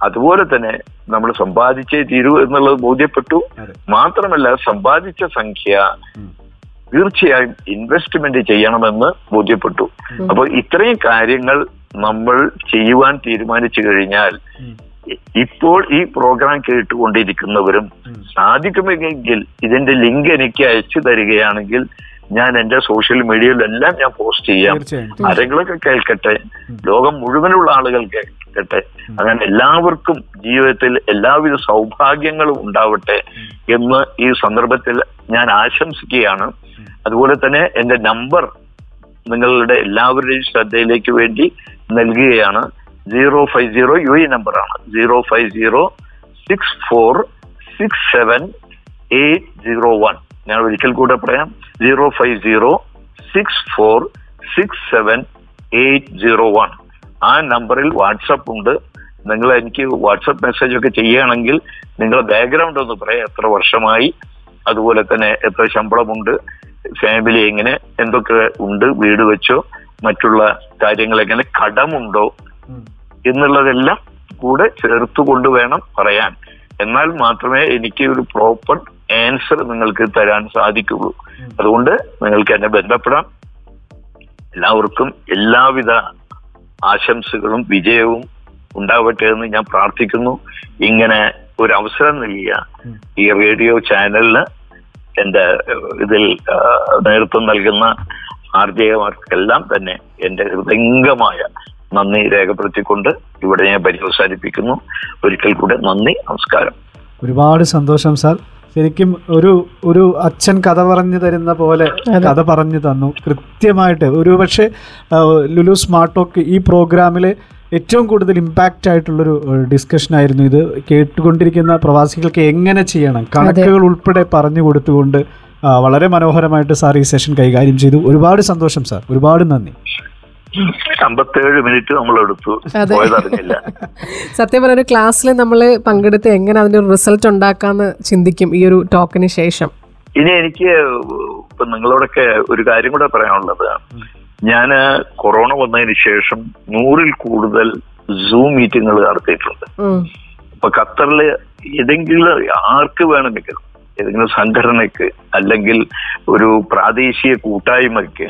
അതുപോലെ തന്നെ നമ്മൾ സമ്പാദിച്ചേ തീരൂ എന്നുള്ളത് ബോധ്യപ്പെട്ടു. മാത്രമല്ല സമ്പാദിച്ച സംഖ്യ തീർച്ചയായും ഇൻവെസ്റ്റ്മെന്റ് ചെയ്യണമെന്ന് ബോധ്യപ്പെട്ടു. അപ്പൊ അപ്പോൾ ഇത്രയും കാര്യങ്ങൾ നമ്മൾ ചെയ്യുവാൻ തീരുമാനിച്ചു കഴിഞ്ഞാൽ ഇപ്പോൾ ഈ പ്രോഗ്രാം കേട്ടുകൊണ്ടിരിക്കുന്നവരും. സാധിക്കുമെങ്കിൽ ഇതിന്റെ ലിങ്ക് എനിക്ക് അയച്ചു തരികയാണെങ്കിൽ ഞാൻ എന്റെ സോഷ്യൽ മീഡിയയിലെല്ലാം ഞാൻ പോസ്റ്റ് ചെയ്യാം. ആരെങ്കിലൊക്കെ കേൾക്കട്ടെ. ലോകം മുഴുവനുള്ള ആളുകൾ കേൾക്കട്ടെ അങ്ങനെ എല്ലാവർക്കും ജീവിതത്തിൽ എല്ലാവിധ സൗഭാഗ്യങ്ങളും ഉണ്ടാവട്ടെ എന്ന് ഈ സന്ദർഭത്തിൽ ഞാൻ ആശംസിക്കുകയാണ്. അതുപോലെ തന്നെ എന്റെ നമ്പർ നിങ്ങളുടെ എല്ലാവരുടെയും ശ്രദ്ധയിലേക്ക് വേണ്ടി നൽകുകയാണ്. Zero five zero U A നമ്പറാണ്. Zero five zero six four six seven eight zero one. ഞാൻ ഒരിക്കൽ കൂടെ പറയാം. Zero five zero six four six seven eight zero one. ആ നമ്പറിൽ വാട്സപ്പ് ഉണ്ട്. നിങ്ങൾ എനിക്ക് വാട്സപ്പ് മെസ്സേജ് ഒക്കെ ചെയ്യുകയാണെങ്കിൽ നിങ്ങളുടെ ബാക്ക്ഗ്രൗണ്ട് ഒന്ന് പറയാം. എത്ര വർഷമായി? അതുപോലെ തന്നെ എത്ര ശമ്പളമുണ്ട്? ഫാമിലി എങ്ങനെ? എന്തൊക്കെ ഉണ്ട്? വീട് വെച്ചോ? മറ്റുള്ള കാര്യങ്ങൾ എങ്ങനെ? കടമുണ്ടോ? എന്നുള്ളതെല്ലാം കൂടെ ചേർത്ത് കൊണ്ടുവേണം പറയാൻ. എന്നാൽ മാത്രമേ എനിക്ക് ഒരു പ്രോപ്പർ ആൻസർ നിങ്ങൾക്ക് തരാൻ സാധിക്കുള്ളൂ. അതുകൊണ്ട് നിങ്ങൾക്ക് എന്നെ ബന്ധപ്പെടാം. എല്ലാവർക്കും എല്ലാവിധ ആശംസകളും വിജയവും ഉണ്ടാവട്ടെ എന്ന് ഞാൻ പ്രാർത്ഥിക്കുന്നു. ഇങ്ങനെ ഒരു അവസരം നൽകിയ ഈ റേഡിയോ ചാനലിന് എന്റെ ഇതിൽ നേതൃത്വം നൽകുന്ന ആർജയമാർക്കെല്ലാം തന്നെ എന്റെ ഹൃദയംഗമായ നന്ദി രേഖപ്പെടുത്തിക്കൊണ്ട് ഇവിടെ ഞാൻ പര്യവസാനിപ്പിക്കുന്നു ഒരിക്കൽ കൂടെ നന്ദി നമസ്കാരം. ഒരുപാട് സന്തോഷം സാർ. ശരിക്കും ഒരു ഒരു അച്ഛൻ കഥ പറഞ്ഞു തരുന്ന പോലെ. കഥ പറഞ്ഞു തന്നു. കൃത്യമായിട്ട് ഒരു പക്ഷേ ലുലു സ്മാർട്ട് ടോക്ക് ഈ പ്രോഗ്രാമിൽ ഏറ്റവും കൂടുതൽ ഇമ്പാക്റ്റ് ആയിട്ടുള്ളൊരു ഡിസ്കഷൻ ആയിരുന്നു ഇത്. കേട്ടുകൊണ്ടിരിക്കുന്ന പ്രവാസികൾക്ക് എങ്ങനെ ചെയ്യണം? കണക്കുകൾ ഉൾപ്പെടെ പറഞ്ഞു കൊടുത്തുകൊണ്ട് വളരെ മനോഹരമായിട്ട് സാർ ഈ സെഷൻ കൈകാര്യം ചെയ്തു. ഒരുപാട് സന്തോഷം സാർ. ഒരുപാട് നന്ദി. അമ്പത്തേഴ് മിനിറ്റ് നമ്മൾ എടുത്തു. പോയതറിഞ്ഞില്ല സത്യം പറഞ്ഞ ഒരു ക്ലാസ്സിൽ നമ്മൾ പങ്കെടുത്ത് എങ്ങനെ അതിന്റെ റിസൾട്ട് ഉണ്ടാക്കാന്ന് ചിന്തിക്കും ഈ ഒരു ടോക്കിന് ശേഷം ഇനി എനിക്ക് ഇപ്പൊ നിങ്ങളോടൊക്കെ ഒരു കാര്യം കൂടെ പറയാനുള്ളത് ഞാൻ കൊറോണ വന്നതിന് ശേഷം നൂറിൽ കൂടുതൽ സൂം മീറ്റിങ്ങുകൾ നടത്തിയിട്ടുണ്ട്. ഇപ്പൊ ഖത്തറിൽ ഏതെങ്കിലും ആർക്ക് വേണമെങ്കിലും ഏതെങ്കിലും സംഘടനയ്ക്ക് അല്ലെങ്കിൽ ഒരു പ്രാദേശിക കൂട്ടായ്മയ്ക്ക്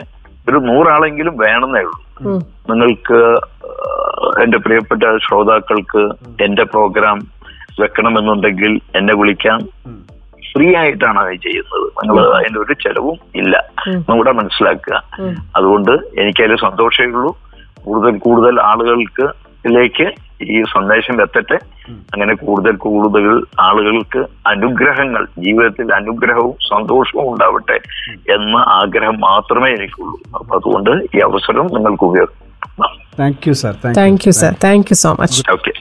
ഒരു നൂറാളെങ്കിലും വേണമെന്നേ ഉള്ളൂ. നിങ്ങൾക്ക് എന്റെ പ്രിയപ്പെട്ട ശ്രോതാക്കൾക്ക് എന്റെ പ്രോഗ്രാം വെക്കണമെന്നുണ്ടെങ്കിൽ എന്നെ വിളിക്കാം. ഫ്രീ ആയിട്ടാണ് അത് ചെയ്യുന്നത്. നിങ്ങൾ അതിന്റെ ഒരു ചെലവും ഇല്ല. നമ്മുടെ മനസ്സിലാക്കുക. അതുകൊണ്ട് എനിക്കതിൽ സന്തോഷമേ ഉള്ളൂ. കൂടുതൽ കൂടുതൽ ആളുകൾക്ക് ിലേക്ക് ഈ സന്ദേശം എത്തട്ടെ. അങ്ങനെ കൂടുതൽ കൂടുതൽ ആളുകൾക്ക് അനുഗ്രഹങ്ങൾ ജീവിതത്തിൽ അനുഗ്രഹവും സന്തോഷവും ഉണ്ടാവട്ടെ എന്ന ആഗ്രഹം മാത്രമേ എനിക്കുള്ളൂ. അപ്പൊ അതുകൊണ്ട് ഈ അവസരം നിങ്ങൾക്ക് ഉപയോഗിക്കാം thank you sir thank you sir thank you so much okay